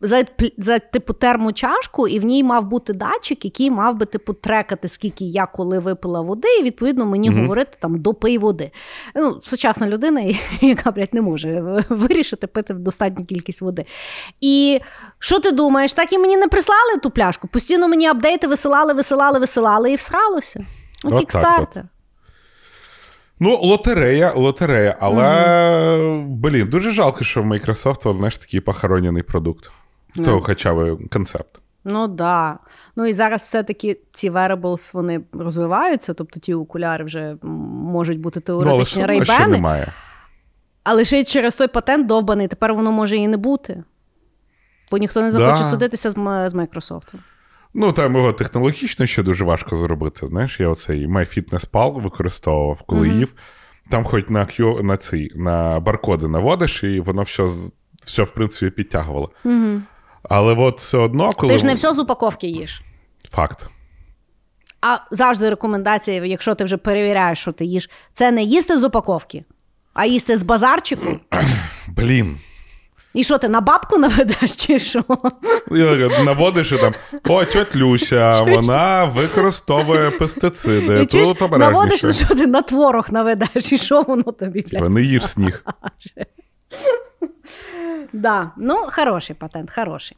A: за, пл- за типу термочашку, і в ній мав бути датчик, який мав би типу трекати, скільки я коли випила води, і відповідно мені говорити там допий води. Ну, сучасна людина, яка блядь, не може вирішити пити достатню кількість води. І що ти думаєш? Так і мені не прислали ту пляшку. Постійно мені апдейти висилали, висилали, висилали і всралося. Ну, кікстартер.
B: Ну, лотерея, лотерея, але блін, дуже жалко, що в Microsoft, знаєш, такий похоронений продукт. То хоча б концепт.
A: Ну да. Ну і зараз все-таки ці wearables, вони розвиваються, тобто ті окуляри вже можуть бути
B: Ну, але
A: теоретичні
B: все одно немає.
A: Але ще й через той патент довбаний, тепер воно може і не бути. Бо ніхто не
B: Да.
A: захоче судитися з, з Microsoft.
B: Ну, там його технологічно ще дуже важко зробити. Знаєш, я оцей MyFitnessPal використовував, коли їв. Там хоч на Q, на ці, на баркоди наводиш, і воно все, все в принципі, підтягувало.
A: Угу.
B: Але от все одно, коли.
A: Ти ж не все з упаковки їш.
B: Факт.
A: А завжди рекомендація, якщо ти вже перевіряєш, що ти їш, це не їсти з упаковки, а їсти з базарчику.
B: Блін.
A: І що ти на бабку наведеш, чи що?
B: І Наводиш і там, о, тьоть Люся, вона використовує пестициди. Тут
A: наводиш,
B: обережніше.
A: що ти на творог наведеш, і що воно тобі, блядь,
B: Не їж сніг.
A: Да, ну, хороший патент, хороший.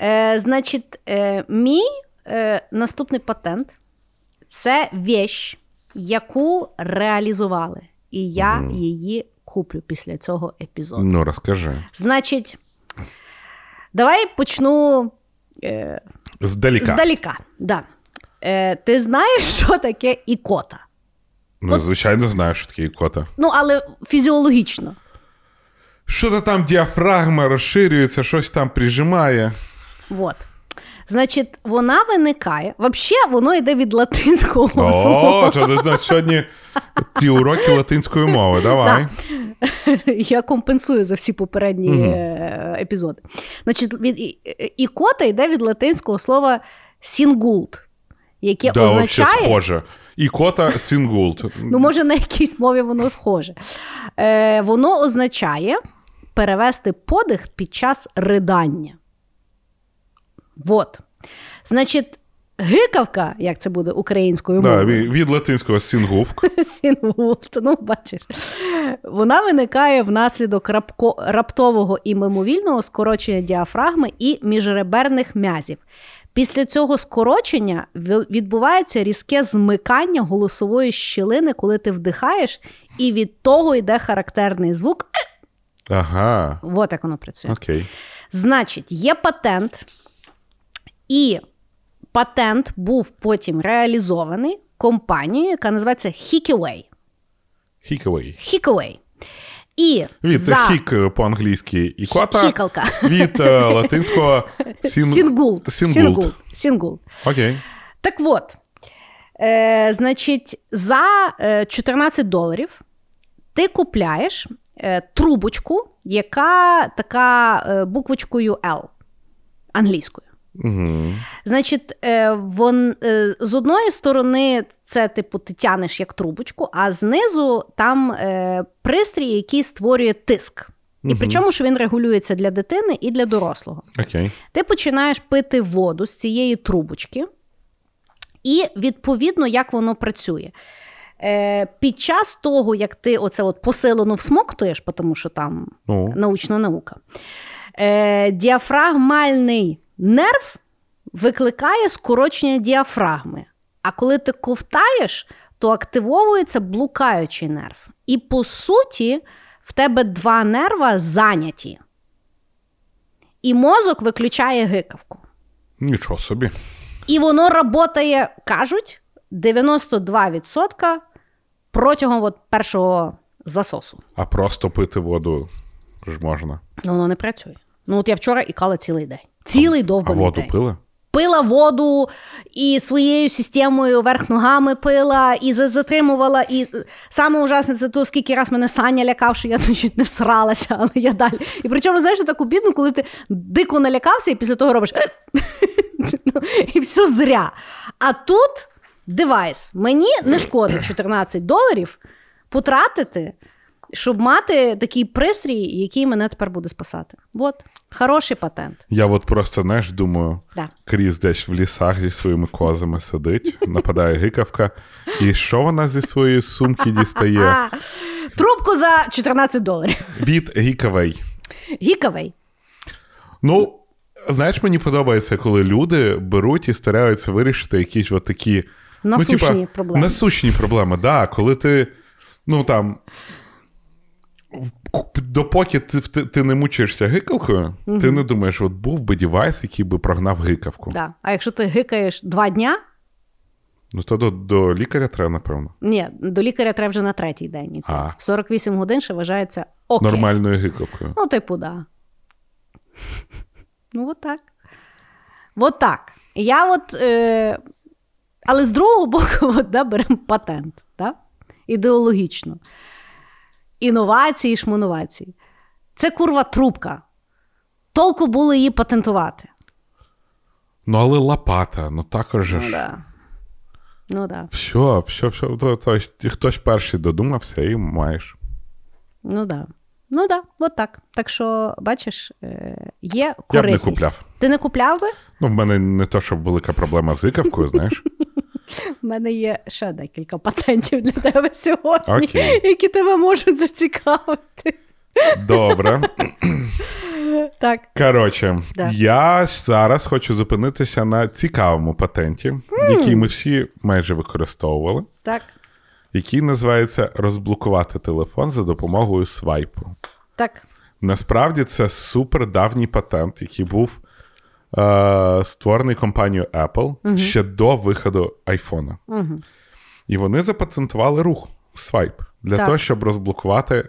A: Е, значить, е, мій е, наступний патент це вещь, яку реалізували. І я її куплю після цього епізоду.
B: Ну, розкажи.
A: Значить, давай почну е,
B: Здаліка.
A: здаліка. Да. Е, ти знаєш, що таке ікота?
B: Ну, звичайно, знаю, що таке ікота.
A: Ну, але фізіологічно.
B: Що то там діафрагма розширюється, щось там прижимає.
A: Вот. Значить, вона виникає. Взагалі, воно йде від латинського
B: О,
A: слова.
B: то ти сьогодні ті уроки латинської мови. Давай.
A: Я компенсую за всі попередні е, епізоди. Значить, від ікота йде від латинського слова сінгулт, яке
B: Да,
A: означає.
B: схоже. Ікота Сінгулт.
A: Ну, може, на якійсь мові воно схоже. Е, воно означає перевести подих під час ридання. Вот. Значить, гикавка, як це буде українською
B: Да,
A: мовою.
B: від, від латинського сінгулт.
A: Сінгулт, ну бачиш. Вона виникає внаслідок рапко, раптового і мимовільного скорочення діафрагми і міжреберних м'язів. Після цього скорочення відбувається різке змикання голосової щілини, коли ти вдихаєш, і від того йде характерний звук.
B: Ага.
A: От як воно працює.
B: Окей.
A: Значить, є патент, і патент був потім реалізований компанією, яка називається Hikaway.
B: Хікавей.
A: Hikaway. І
B: Від
A: за...
B: хік е, по-англійськи і кота.
A: Хікалка.
B: Від е, латинського сін...
A: Сінгулт.
B: Сінгулт.
A: Сінгулт. Сінгулт.
B: Окей.
A: Так от, е, значить, за е, 14 доларів ти купляєш е, трубочку, яка така е, буквочкою L англійською.
B: Угу.
A: Значить, е, вон, е, з одної сторони, це типу ти тянеш як трубочку, а знизу там е, пристрій, який створює тиск. І причому, що він регулюється для дитини і для дорослого.
B: Окей.
A: Ти починаєш пити воду з цієї трубочки, і відповідно, як воно працює. Е, під час того, як ти оце от посилено всмоктуєш, тому що там
B: Ну.
A: научна наука, е, діафрагмальний нерв викликає скорочення діафрагми. А коли ти ковтаєш, то активовується блукаючий нерв. І по суті, в тебе два нерва зайняті. І мозок виключає гикавку.
B: Нічого собі.
A: І воно працює, кажуть, 92% протягом от першого засосу.
B: А просто пити воду ж можна.
A: Ну, воно не працює. Ну, от я вчора ікала цілий день. Цілий
B: А
A: довбаний
B: воду
A: день.
B: пили?
A: Пила воду і своєю системою верх ногами пила, і затримувала. І е, саме ужасне це то, скільки раз мене Саня лякав, що я там чуть не всралася, але я далі. І причому, знаєш, таку бідну, коли ти дико налякався, і після того робиш Ну, і все зря. А тут девайс. Мені не шкодить 14 доларів потратити, щоб мати такий пристрій, який мене тепер буде спасати. От, хороший патент.
B: Я от просто, знаєш, думаю,
A: Да.
B: Кріс десь в лісах зі своїми козами сидить, нападає гикавка. І що вона зі своєї сумки дістає?
A: Трубку за 14 доларів.
B: Від гікавей.
A: Гікавей.
B: Ну, знаєш, мені подобається, коли люди беруть і стараються вирішити якісь от такі
A: Насущні
B: ну, типа,
A: проблеми.
B: Насущні проблеми, да. Коли ти, ну там. Допоки ти, ти, ти не мучаєшся гикавкою, ти не думаєш, от був би девайс, який би прогнав гикавку.
A: Да. А якщо ти гикаєш два дня,
B: Ну, то до, до лікаря треба, напевно.
A: ні, до лікаря треба вже на третій день іти.
B: А.
A: 48 годин ще вважається окей.
B: Нормальною гикавкою.
A: Ну, типу, да. Ну, от так. От так. Я от. Е... Але з другого боку, от, да, беремо патент. Да? Ідеологічно. Інновації, шмонувації. Це курва трубка. Толку було її патентувати.
B: Ну, але лопата, ну також
A: Ну,
B: ж.
A: да. Ну, да.
B: Все, все, все, то, то, хтось перший додумався і маєш.
A: Ну, да. Ну, да, от так. Так що, бачиш, е, є
B: Я б не купляв.
A: Ти не купляв би?
B: Ну, в мене не то, щоб велика проблема з гикавкою, знаєш.
A: У мене є ще декілька патентів для тебе сьогодні,
B: Окей.
A: які тебе можуть зацікавити.
B: Добре.
A: Так,
B: Коротше,
A: Да.
B: я зараз хочу зупинитися на цікавому патенті, який ми всі майже використовували,
A: так,
B: який називається розблокувати телефон за допомогою свайпу.
A: так.
B: Насправді це супер давній патент, який був е, створений компанією Apple ще до виходу айфона. І вони запатентували рух свайп для
A: Так.
B: того, щоб розблокувати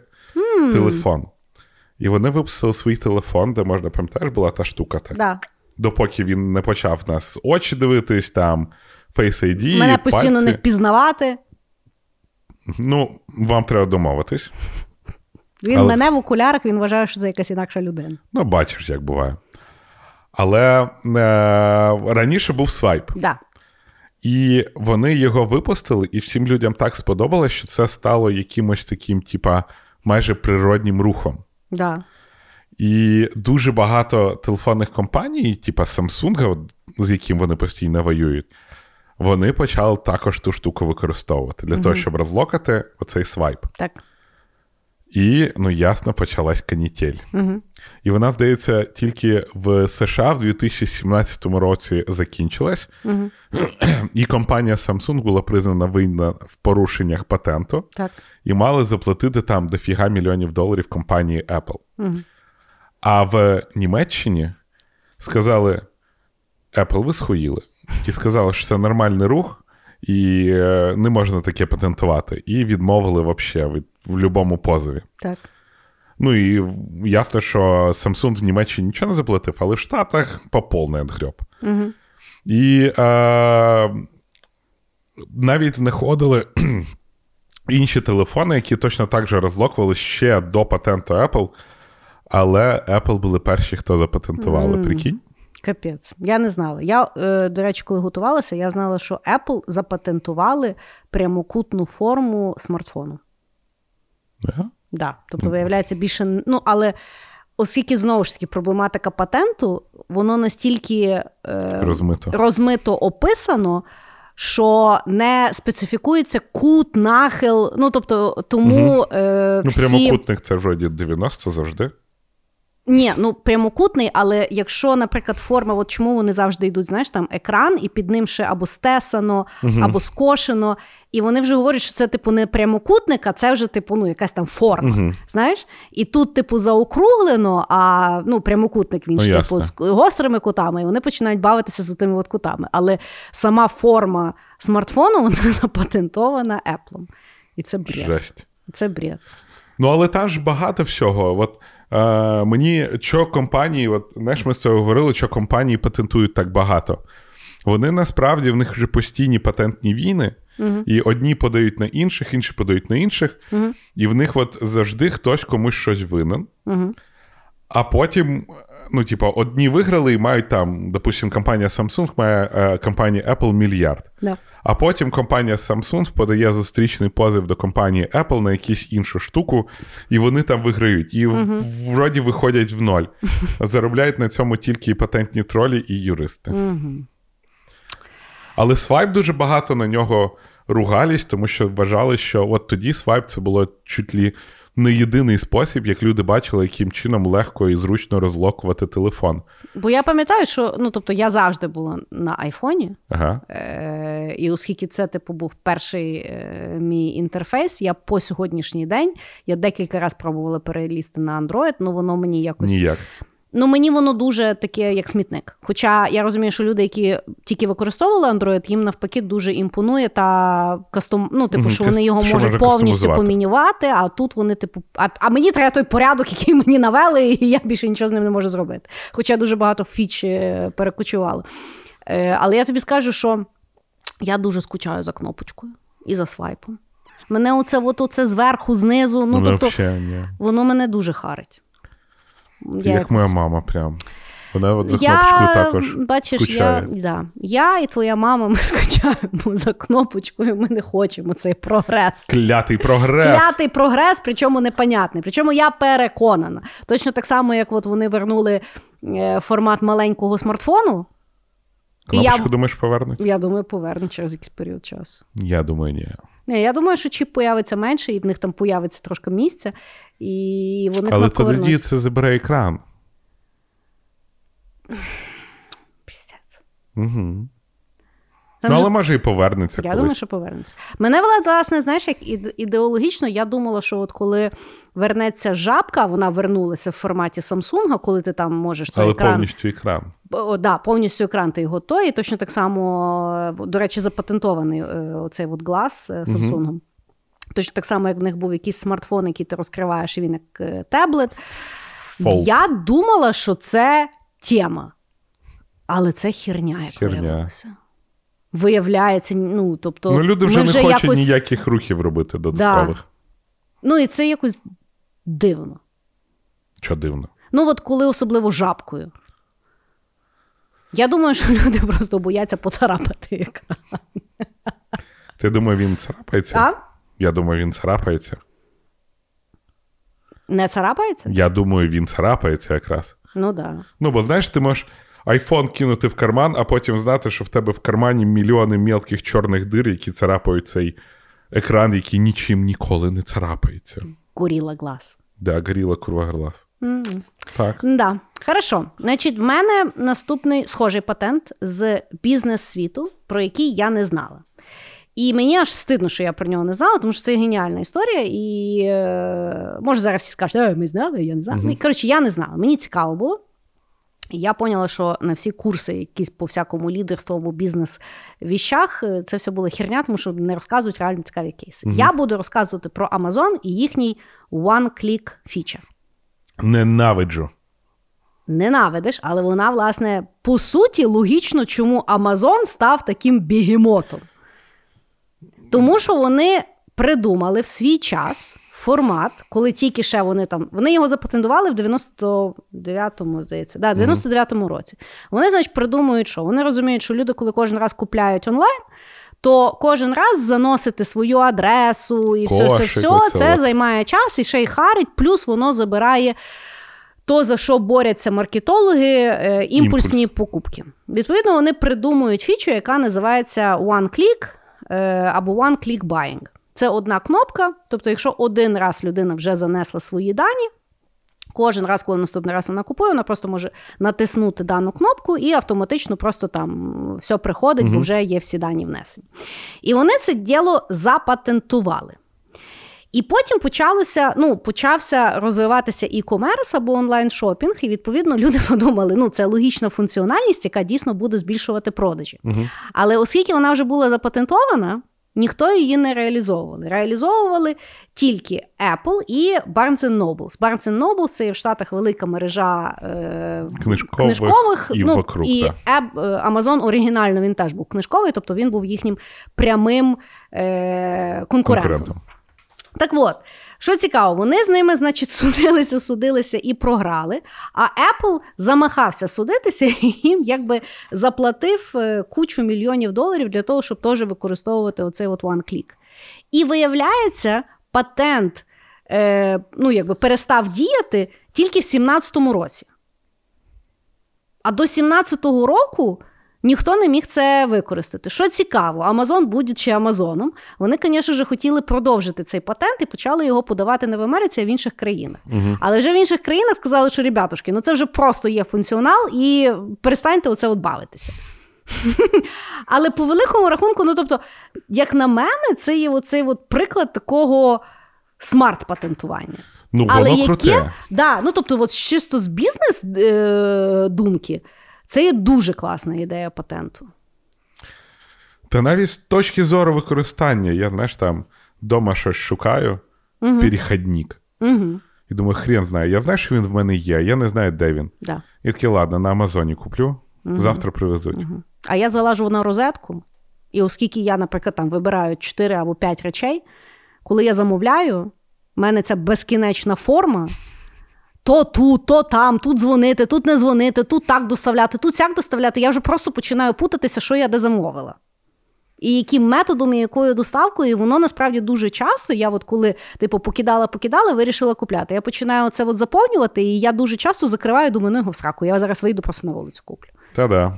B: телефон. І вони випустили свій телефон, де можна, пам'ятаєш, була та штука. Так?
A: Да.
B: Допоки він не почав нас очі дивитись, там Face ID,
A: Мене постійно
B: пальці.
A: не впізнавати.
B: Ну, вам треба домовитись.
A: Він
B: Але-
A: мене в окулярах, він вважає, що це якась інакша людина.
B: Ну, бачиш, як буває. Але е, раніше був свайп.
A: Да.
B: І вони його випустили, і всім людям так сподобалось, що це стало якимось таким, типа, майже природнім рухом.
A: Да.
B: І дуже багато телефонних компаній, типа Samsung, з яким вони постійно воюють, вони почали також ту штуку використовувати для того, щоб розлокати оцей свайп.
A: Так.
B: І, ну, ясно, почалась канітель.
A: Угу.
B: І вона, здається, тільки в США в 2017 році закінчилась.
A: Угу.
B: І компанія Samsung була признана винна в порушеннях патенту
A: Так.
B: і мали заплатити там дофіга мільйонів доларів компанії Apple.
A: Угу.
B: А в Німеччині сказали: Apple, ви схуїли. І сказали, що це нормальний рух, і е, не можна таке патентувати. І відмовили взагалі від, в будь-якому позові.
A: Так.
B: Ну і ясно, що Samsung в Німеччині нічого не заплатив, але в Штатах по повний отгреб.
A: Угу.
B: І е, навіть знаходили інші телефони, які точно так же розлокували ще до патенту Apple, але Apple були перші, хто запатентували.
A: Мгм.
B: Прикинь?
A: Капець. Я не знала. Я, е, до речі, коли готувалася, я знала, що Apple запатентували прямокутну форму смартфону.
B: Да?
A: Да. Тобто, виявляється, більше. Ну, але оскільки знову ж таки проблематика патенту, воно настільки е,
B: Розмито.
A: розмито описано. Що не специфікується кут, нахил. Ну ну тому е,
B: Ну, прямокутник це вроді 90 завжди.
A: Ні, ну прямокутний, але якщо, наприклад, форма, от чому вони завжди йдуть, знаєш, там екран, і під ним ще або стесано, або скошено, і вони вже говорять, що це типу не прямокутник, а це вже типу ну, якась там форма. Знаєш? І тут, типу, заокруглено, а ну, прямокутник він
B: Ну,
A: ж
B: ясно.
A: типу з гострими кутами, і вони починають бавитися з тими от кутами. Але сама форма смартфону вона запатентована Apple. І це бред.
B: Жесть.
A: Це бред.
B: Ну, але там ж багато всього. От е, мені що компанії, от знаєш, ми з цього говорили, що компанії патентують так багато. Вони насправді в них вже постійні патентні війни, і одні подають на інших, інші подають на інших, і в них от завжди хтось комусь щось винен. А потім, ну, типу, одні виграли і мають там, допустим, компанія Samsung має е, компанії Apple мільярд.
A: Да.
B: А потім компанія Samsung подає зустрічний позив до компанії Apple на якусь іншу штуку, і вони там виграють. І в- вроді виходять в ноль. Заробляють на цьому тільки і патентні тролі і юристи. Але свайп дуже багато на нього ругались, тому що вважали, що от тоді свайп це було чуть лі не єдиний спосіб, як люди бачили, яким чином легко і зручно розлокувати телефон.
A: Бо я пам'ятаю, що ну, тобто, я завжди була на айфоні.
B: Ага.
A: Е, і оскільки це типу був перший е, мій інтерфейс, я по сьогоднішній день я декілька разів пробувала перелізти на Android, ну воно мені якось
B: Ніяк.
A: Ну мені воно дуже таке, як смітник. Хоча я розумію, що люди, які тільки використовували Android, їм навпаки дуже імпонує та кастом, ну, типу, що вони його
B: що
A: можуть повністю помінювати, а тут вони, типу, а, а мені треба той порядок, який мені навели, і я більше нічого з ним не можу зробити. Хоча дуже багато фіч е, перекочувало. Е, Але я тобі скажу, що я дуже скучаю за кнопочкою і за свайпом. Мене оце, от оце зверху, знизу, ну,
B: Ну,
A: тобто,
B: ні.
A: воно мене дуже харить.
B: Ти як моя мама, прям. Вона от за
A: я,
B: також
A: бачиш,
B: скучає.
A: я, да. я і твоя мама ми скучаємо за кнопочкою, ми не хочемо цей прогрес.
B: Клятий прогрес.
A: Клятий прогрес, причому непонятний. Причому я переконана. Точно так само, як от вони вернули е, формат маленького смартфону. І я,
B: Кнопочку, думаєш, повернуть?
A: я думаю, повернуть через якийсь період часу.
B: Я думаю, ні.
A: Ні, я думаю, що чіп появиться менше, і в них там появиться трошки місця, і вони
B: Але тоді
A: вернуть.
B: це забере екран.
A: Пісяць.
B: Угу.
A: Там
B: Ну, але може і повернеться.
A: Я
B: колись.
A: думаю, що повернеться. Мене власне, знаєш, як ідеологічно, я думала, що от коли вернеться жабка, вона вернулася в форматі Samsung, коли ти там можеш той
B: Але
A: екран.
B: повністю екран.
A: О, да, повністю екран ти його той, і точно так само, е, до речі, запатентований е, оцей от глаз е, Samsung. Точно так само, як в них був якийсь смартфон, який ти розкриваєш, і він як таблет.
B: Fold.
A: Я думала, що це тема. Але це херня, як виявилося. Виявляється, ну, тобто,
B: ну, люди вже
A: ми
B: не
A: вже
B: хочуть
A: якось...
B: ніяких рухів робити додаткових.
A: Ну, і це якось дивно.
B: Що дивно.
A: Ну, от коли особливо жабкою. Я думаю, що люди просто бояться поцарапати екран.
B: Ти думаю, він царапається?
A: А?
B: Я думаю, він царапається.
A: Не царапається?
B: Я думаю, він царапається якраз.
A: Ну так. Да.
B: Ну, бо знаєш, ти можеш айфон кинути в карман, а потім знати, що в тебе в кармані мільйони мілких чорних дир, які царапають цей екран, який нічим ніколи не царапається.
A: Куріла глаз.
B: Да, горіла курва глаз.
A: М.
B: Так.
A: Да. Хорошо. Значить, в мене наступний схожий патент з бізнес-світу, про який я не знала. І мені аж стидно, що я про нього не знала, тому що це геніальна історія. І е, може зараз всі скажуть, е, ми знали, я не знала. Ну, і, коротше, я не знала. Мені цікаво було. І я поняла, що на всі курси, якісь по всякому лідерству або бізнес-віщах, е, це все було херня, тому що не розказують реально цікаві кейси. Я буду розказувати про Amazon і їхній one-click feature.
B: Ненавиджу.
A: Ненавидиш, але вона, власне, по суті, логічно, чому Amazon став таким бігемотом. Тому що вони придумали в свій час формат, коли тільки ще вони там. Вони його запатентували в 99-му, здається, да, 99-му році. Вони, значить, придумують, що вони розуміють, що люди, коли кожен раз купляють онлайн. То кожен раз заносити свою адресу і все, все, все, це займає час і ще й харить, плюс воно забирає то, за що борються маркетологи, е, імпульсні
B: Імпульс.
A: покупки. Відповідно, вони придумують фічу, яка називається One Click е, або One Click Buying. Це одна кнопка, тобто, якщо один раз людина вже занесла свої дані, кожен раз, коли наступний раз вона купує, вона просто може натиснути дану кнопку і автоматично просто там все приходить, бо вже є всі дані внесені. І вони це діло запатентували. І потім почалося, ну, почався розвиватися і-комерс або онлайн-шопінг, і відповідно люди подумали, ну це логічна функціональність, яка дійсно буде збільшувати продажі. Але оскільки вона вже була запатентована, ніхто її не реалізовували. Реалізовували тільки Apple і Barnes Nobles. Barnes Nobles – це в Штатах велика мережа е,
B: Книжкових
A: книжкових
B: і
A: ну,
B: вокруг,
A: і
B: да.
A: Е, Amazon оригінально він теж був книжковий, тобто він був їхнім прямим е, конкурентом.
B: Конкурентом.
A: Так от, що цікаво, вони з ними, значить, судилися, судилися і програли. А Apple замахався судитися і їм якби заплатив е, кучу мільйонів доларів для того, щоб теж використовувати оцей от one click. І виявляється, патент е, ну, якби перестав діяти тільки в 17-му році. А до 17-го року ніхто не міг це використати. Що цікаво, Amazon, будучи Амазоном, вони, звісно ж, хотіли продовжити цей патент і почали його подавати не в Америці, а в інших країнах. Але вже в інших країнах сказали, що ребятушки, ну це вже просто є функціонал, і перестаньте оце от бавитися. Але по великому рахунку, ну тобто, як на мене, це є оцей от приклад такого смарт-патентування.
B: Ну,
A: Але
B: воно
A: яке,
B: круте.
A: да, ну тобто, от чисто з бізнес е, думки, це є дуже класна ідея патенту.
B: Та навіть з точки зору використання, я знаєш, там вдома щось шукаю, перехідник.
A: Угу,
B: І думаю, хрен знає. Я знаю, що він в мене є, я не знаю, де він.
A: да.
B: І такий, ладно, на Амазоні куплю, завтра привезуть.
A: А я залажу на розетку, і оскільки я, наприклад, там вибираю 4 або 5 речей, коли я замовляю, в мене ця безкінечна форма. То тут, то там, тут дзвонити, тут не дзвонити, тут так доставляти, тут сяк доставляти. Я вже просто починаю путатися, що я де замовила. І яким методом, і якою доставкою, і воно насправді дуже часто. Я, от коли типу, покидала, покидала, вирішила купляти. Я починаю це от заповнювати, і я дуже часто закриваю, думаю, ну його в сраку, я зараз вийду просто на вулицю куплю.
B: Та-да.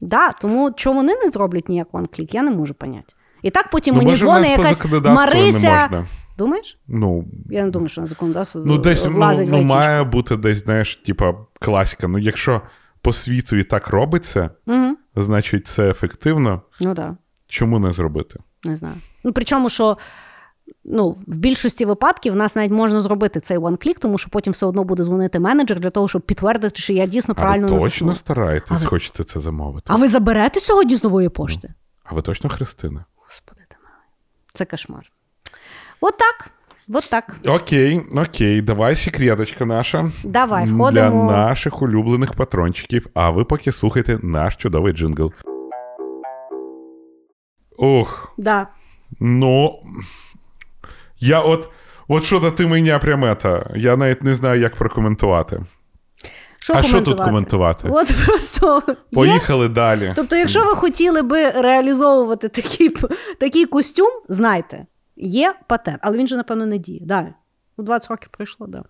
A: Да, тому чому вони не зроблять ніяк one-click, я не можу поняти. І так потім
B: Ну,
A: мені дзвонить якась Марися. Думаєш?
B: Ну,
A: Я не думаю, що на законодавство
B: ну десь ну,
A: влазить в
B: ну, має бути десь, знаєш, типа класика. Ну, якщо по світу і так робиться,
A: Угу.
B: значить це ефективно.
A: Ну так, да,
B: Чому не зробити?
A: не знаю. Ну, причому, що ну, в більшості випадків в нас навіть можна зробити цей one-click, тому що потім все одно буде дзвонити менеджер для того, щоб підтвердити, що я дійсно
B: А
A: правильно
B: ви точно
A: натиснула.
B: стараєтесь,
A: Але-
B: хочете це замовити?
A: А ви заберете сьогодні з нової пошти?
B: А ви точно Христина?
A: Господи ти милий. Це кошмар. От так. От так.
B: Окей, окей, давай секреточка наша.
A: Давай,
B: Для наших улюблених патрончиків. А ви поки слухайте наш чудовий джингл. Ох,
A: Да.
B: ну. Я от. От що-то ти мене прям это, Я навіть не знаю, як прокоментувати.
A: Що
B: а що тут
A: коментувати? От просто є
B: Поїхали далі.
A: Тобто, якщо ви хотіли би реалізовувати такий, такий костюм, знайте, є патент, але він же, напевно, не діє. Далі. У 20 років пройшло, да.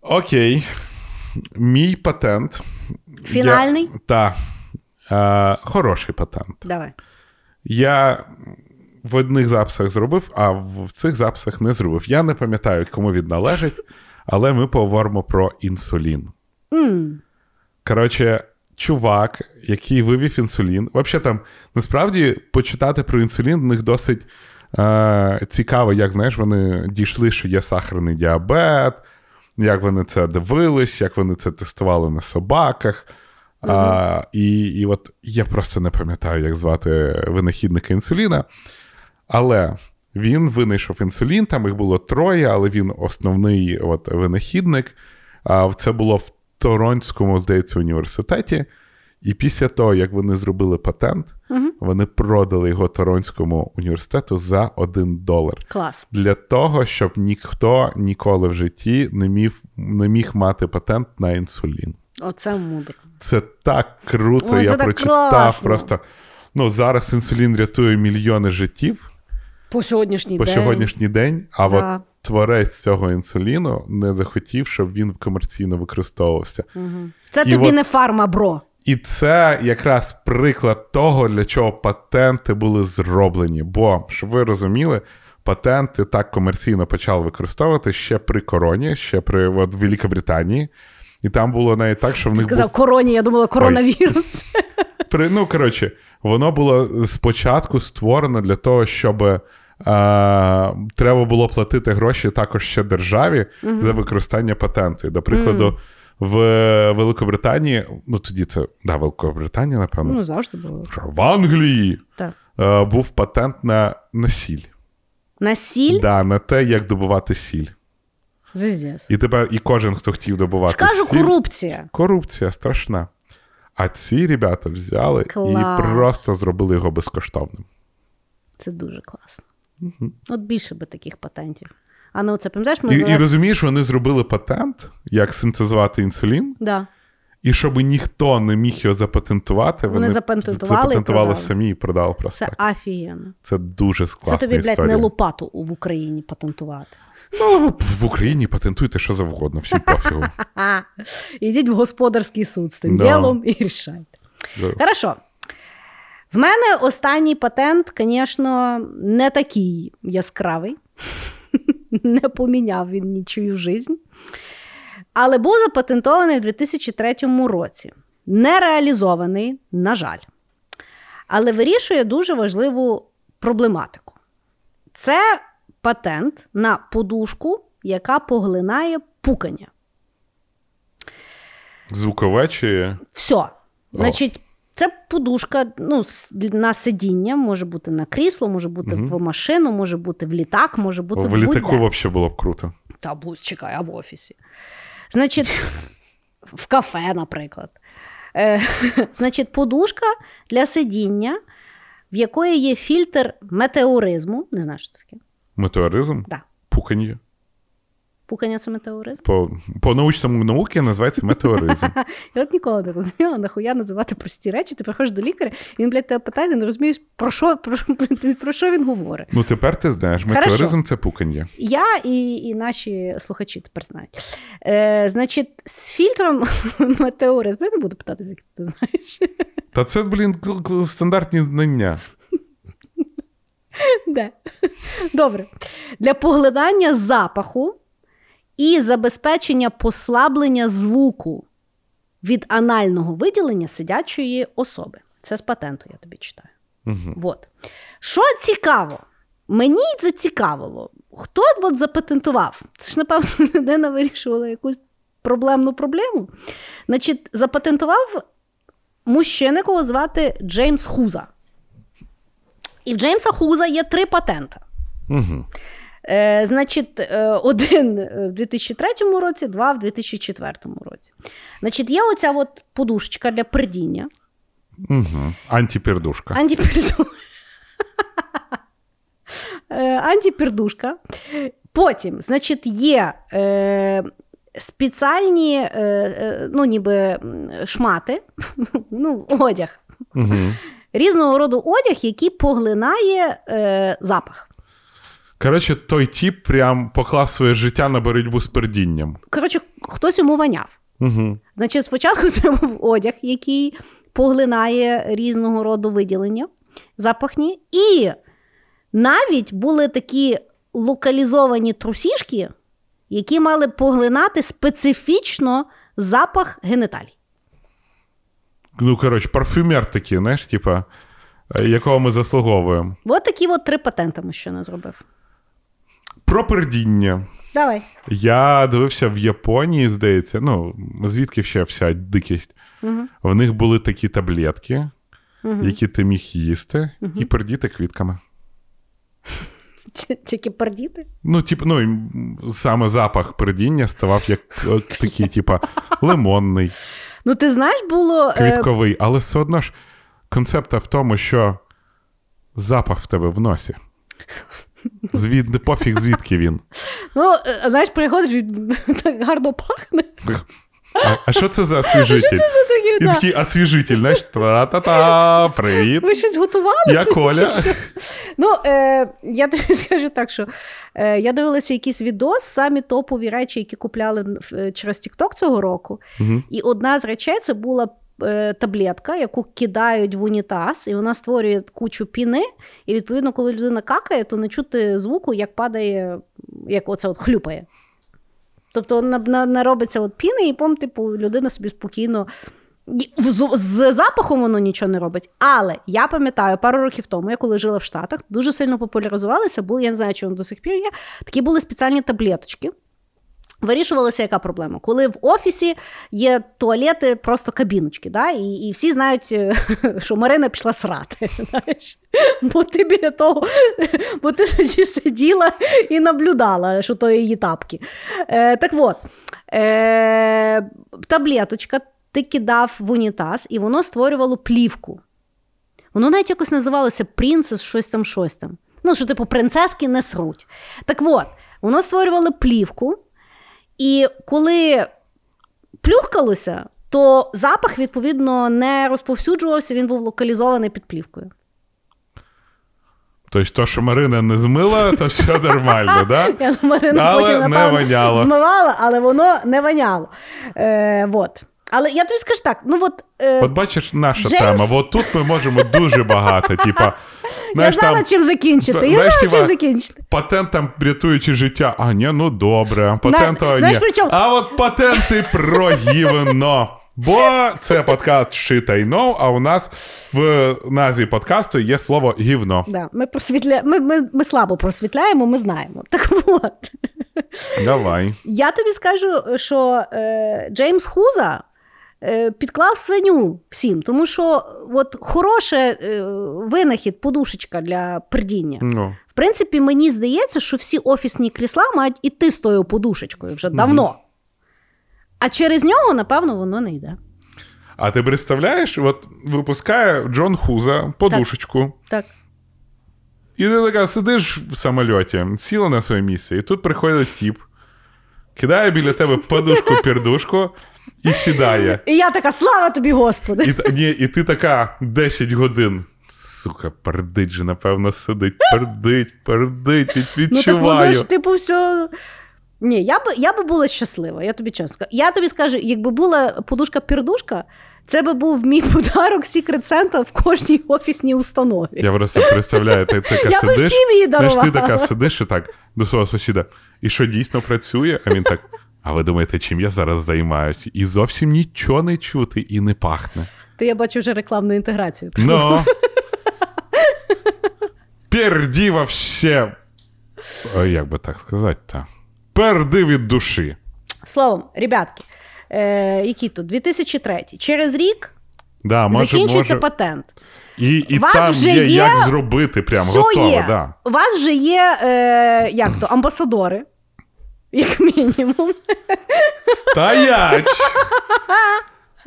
B: Окей. Мій патент.
A: Фінальний?
B: Так. Е, хороший патент.
A: Давай.
B: Я в одних записах зробив, а в цих записах не зробив. Я не пам'ятаю, кому він належить, але ми поговоримо про інсулін.
A: Mm.
B: Коротше, чувак, який вивів інсулін. Взагалі там насправді почитати про інсулін в них досить е, цікаво, як знаєш, вони дійшли, що є сахарний діабет, як вони це дивились, як вони це тестували на собаках. Mm-hmm. А, І і от я просто не пам'ятаю, як звати винахідника інсуліна. Але він винайшов інсулін, там їх було троє, але він основний от, винахідник. А Це було в Торонському, здається, університеті. І після того, як вони зробили патент,
A: угу.
B: вони продали його Торонському університету за один долар.
A: Клас.
B: Для того, щоб ніхто ніколи в житті не міг не міг мати патент на інсулін.
A: Оце мудро.
B: Це так круто.
A: Ой,
B: я
A: так
B: прочитав
A: класно.
B: просто. Ну, зараз інсулін рятує мільйони життів
A: По сьогоднішній
B: по
A: день.
B: сьогоднішній день, а
A: Да.
B: от творець цього інсуліну не захотів, щоб він комерційно використовувався.
A: Угу. Це
B: І
A: тобі
B: от-
A: не фарма, бро.
B: І це якраз приклад того, для чого патенти були зроблені. Бо, щоб ви розуміли, патенти так комерційно почали використовувати ще при короні, ще при от, Великобританії. І там було навіть так, що в них
A: Сказав
B: був
A: короні, я думала, коронавірус.
B: при, ну, коротше, воно було спочатку створено для того, щоб треба було платити гроші також ще державі за використання патенту. До прикладу, в Великобританії, ну тоді це да, Великобританія, напевно,
A: Ну, завжди було.
B: в Англії
A: Так.
B: е, був патент на, на сіль.
A: На сіль?
B: Да, на те, як добувати сіль. І тепер і кожен, хто хотів добувати
A: Кажу,
B: сіль,
A: корупція.
B: корупція страшна. А ці ребята взяли
A: Клас.
B: і просто зробили його безкоштовним.
A: Це дуже класно. От більше би таких патентів. А ну це пам'ятаєш, ми
B: І, і
A: зараз-
B: розумієш, вони зробили патент, як синтезувати інсулін,
A: да.
B: і щоб ніхто не міг його запатентувати,
A: Вони
B: вони,
A: запатентували і
B: запатентували
A: продали.
B: самі і продали просто
A: Це
B: так.
A: офігенно.
B: Це дуже класна
A: Це тобі, блядь,
B: історія.
A: не лопату в Україні патентувати.
B: Ну, в Україні патентуйте що завгодно, всім пофігу.
A: Ідіть в господарський суд з тим
B: Да.
A: ділом і рішайте.
B: Да.
A: Хорошо. В мене останній патент, звісно, не такий яскравий. Не поміняв він нічию жизнь. Але був запатентований в 2003 році. Не реалізований, на жаль. Але вирішує дуже важливу проблематику. Це патент на подушку, яка поглинає пукання.
B: Звукове чи.
A: Все. Значить, це подушка ну, на сидіння, може бути на крісло, може бути в машину, може бути в літак, може бути
B: В
A: в
B: літаку взагалі було б круто.
A: Та будь чекай, а в офісі. Значить, в кафе, наприклад. Е, значить, подушка для сидіння, в якої є фільтр метеоризму. Не знаю, що це таке.
B: Метеоризм,
A: Да.
B: пукання.
A: Пукання це метеоризм.
B: По, по научному науці називається метеоризм.
A: Я от ніколи не розуміла, нахуя називати прості речі. Ти приходиш до лікаря, і він, блядь, тебе питає, ти не розумієш, про що, про, про, про що він говорить.
B: Ну тепер ти знаєш, метеоризм це пукання.
A: Я і, і наші слухачі тепер знають. Е, значить, з фільтром метеоризму, я не буду питати, звідки ти знаєш.
B: Та це, блін, стандартні знання.
A: Добре. Для поглинання запаху і забезпечення послаблення звуку від анального виділення сидячої особи. Це з патенту, я тобі читаю.
B: Угу.
A: Вот. Що цікаво, мені зацікавило, хто от запатентував? Це ж, напевно, людина вирішувала якусь проблемну проблему. Значить, запатентував мужчина, якого звати Джеймс Хуза. І в Джеймса Хуза є три патента.
B: Угу.
A: Е, значить, е, один в 2003 році, два в 2004 році. Значить, є оця от подушечка для придіння.
B: Угу. Антипердушка.
A: Антипердушка. Е, Антипердушка. Потім, значить, є е, спеціальні е, ну, ніби шмати, ну, одяг.
B: Угу.
A: Різного роду одяг, який поглинає е, запах.
B: Коротше, той тіп прям поклав своє життя на боротьбу з пердінням.
A: Коротше, хтось йому ваняв.
B: Угу.
A: Значить, спочатку це був одяг, який поглинає різного роду виділення запахні. І навіть були такі локалізовані трусішки, які мали поглинати специфічно запах геніталій.
B: Ну, коротше, парфюмер такий, знаєш, типа, е, якого ми заслуговуємо.
A: От такі от три патенти ми ще не зробив.
B: Про пердіння.
A: Давай.
B: Я дивився в Японії, здається, ну, звідки ще вся дикість.
A: Угу.
B: В них були такі таблетки,
A: Угу.
B: які ти міг їсти, і пердіти квітками.
A: Тільки пердіти.
B: Ну, тип, ну, саме запах пердіння ставав як такий, типа, лимонний,
A: Ну, ти знаєш, було. е,
B: квітковий, але все одно ж концепта в тому, що запах в тебе в носі. Звід, пофіг, звідки він.
A: Ну, е, знаєш, приходиш, так гарно пахне.
B: А, а що це за освіжитель?
A: Це таке,
B: І
A: да.
B: такий освіжитель, знаєш, та-та, привіт.
A: Ви щось готували?
B: Я Коля.
A: Ну, е, я тобі скажу так, що е, я дивилася якийсь відос, самі топові речі, які купляли е, через TikTok цього року.
B: Мгм.
A: І одна з речей це була таблетка, яку кидають в унітаз, і вона створює кучу піни. І відповідно, коли людина какає, то не чути звуку, як падає, як оце от хлюпає. Тобто на, на, наробиться от піни, і пом, типу, людина собі спокійно. З, з запахом воно нічого не робить. Але я пам'ятаю, пару років тому, я коли жила в Штатах, дуже сильно популяризувалися, були, я не знаю, чи воно до сих пір є. Такі були спеціальні таблеточки. Вирішувалася яка проблема? Коли в офісі є туалети, просто кабіночки, да? і, і всі знають, е, що Марина пішла срати. Знаєш? Бо ти біля того, бо ти тоді сиділа і наблюдала, що то її тапки. Е, так от, е, таблеточка ти кидав в унітаз, і воно створювало плівку. Воно навіть якось називалося принцес, щось там, щось там. Ну, що, типу, принцески не сруть. Так от, воно створювало плівку, і коли плюхкалося, то запах, відповідно, не розповсюджувався, він був локалізований під плівкою.
B: Тобто, то, що Марина не змила, то все нормально, да?
A: Я
B: Але
A: потім,
B: не воняло.
A: змивала, але воно не воняло. Е, вот. Але я тобі скажу так: ну от. Е,
B: От бачиш, наша
A: Джеймс-
B: тема. От тут ми можемо дуже багато. Типа,
A: я знала,
B: там,
A: чим закінчити. Я
B: знаєш,
A: знала,
B: типа,
A: чим закінчити.
B: Патент рятуючи життя. А, ні, ну добре. Патент,
A: Зна-
B: а,
A: знаєш,
B: ні.
A: при?
B: А от патенти про гівно. Бо це подкаст «Shit I know», а у нас в назві подкасту є слово гівно.
A: Да, ми, просвітля... ми, ми, ми слабо просвітляємо, ми знаємо. Так от.
B: Давай.
A: Я тобі скажу, що е, Джеймс Хуза підклав свиню всім, тому що от хороше е, винахід, подушечка для пердіння.
B: Ну.
A: В принципі, мені здається, що всі офісні крісла мають іти з тою подушечкою вже давно. А через нього, напевно, воно не йде.
B: А ти представляєш, от випускає Джон Хуза подушечку.
A: Так.
B: І ти така сидиш в самольоті, сіла на своє місце, і тут приходить тіп, кидає біля тебе подушку-пердушку і сідає.
A: І я така, слава тобі, Господи!
B: І, ні, і ти така 10 годин. Сука, пердить же, напевно, сидить, пердить, пердить, і
A: Ну так ж, типу, все. Ні, я би, я би була щаслива, я тобі чесно скажу. Я тобі скажу, якби була подушка-пірдушка, це би був мій подарок Secret Santa в кожній офісній установі.
B: Я просто представляю, ти така
A: Я би
B: сидиш.
A: всім її
B: знаєш, ти така сидиш і так до свого сусіда. І що дійсно працює? А він так. А ви думаєте, чим я зараз займаюся? І зовсім нічого не чути і не пахне.
A: Ти я бачу вже рекламну інтеграцію.
B: Ну. Перді вообще. Як би так сказати-то? Перди від душі.
A: Словом, ребятки, е, які тут? 2003. Через рік
B: Да, може,
A: закінчується
B: може...
A: патент.
B: І, і
A: Вас
B: там
A: вже
B: є,
A: є-
B: як зробити, прям
A: Все
B: готово.
A: є.
B: Да.
A: У вас вже є е, як то, амбасадори, як мінімум.
B: Стоять!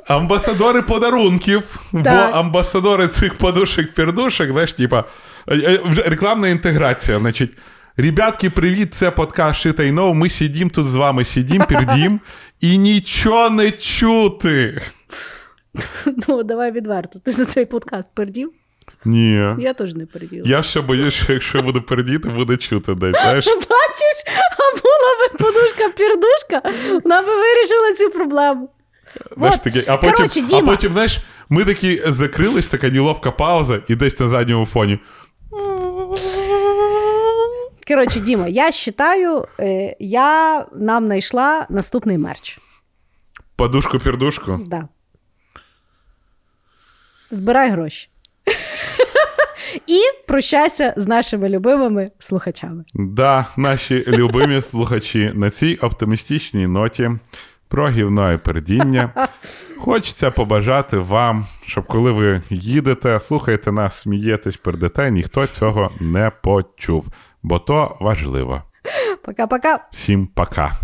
B: Амбасадори подарунків, бо амбасадори цих подушек-пердушек, знаєш, типа е, е, рекламна інтеграція. Значить, ребятки, привіт, це подкаст I Know, Ми сидім тут з вами, сидім, пердім, і нічого не чути.
A: Ну, давай відверто. Ти за цей подкаст пердів?
B: Ні.
A: Я теж не перділа.
B: Я ще боюсь, що якщо я буду пердіти, буде чути десь. Знаєш?
A: Бачиш, а була би подушка-пірдушка, вона би вирішила цю проблему.
B: Знаєш,
A: Вот.
B: такі, а потім,
A: Коротше,
B: а потім, знаєш, ми такі закрились, така неловка пауза, і десь на задньому фоні.
A: Коротше, Діма, я вважаю, е, я нам знайшла наступний мерч.
B: Подушку-пердушку.
A: Да. Збирай гроші. І прощайся з нашими любимими слухачами.
B: Да, наші любимі слухачі на цій оптимістичній ноті про гівно і пердіння. Хочеться побажати вам, щоб коли ви їдете, слухаєте нас, смієтесь, пердете, ніхто цього не почув, бо то важливо.
A: Пока-пока.
B: Всім пока.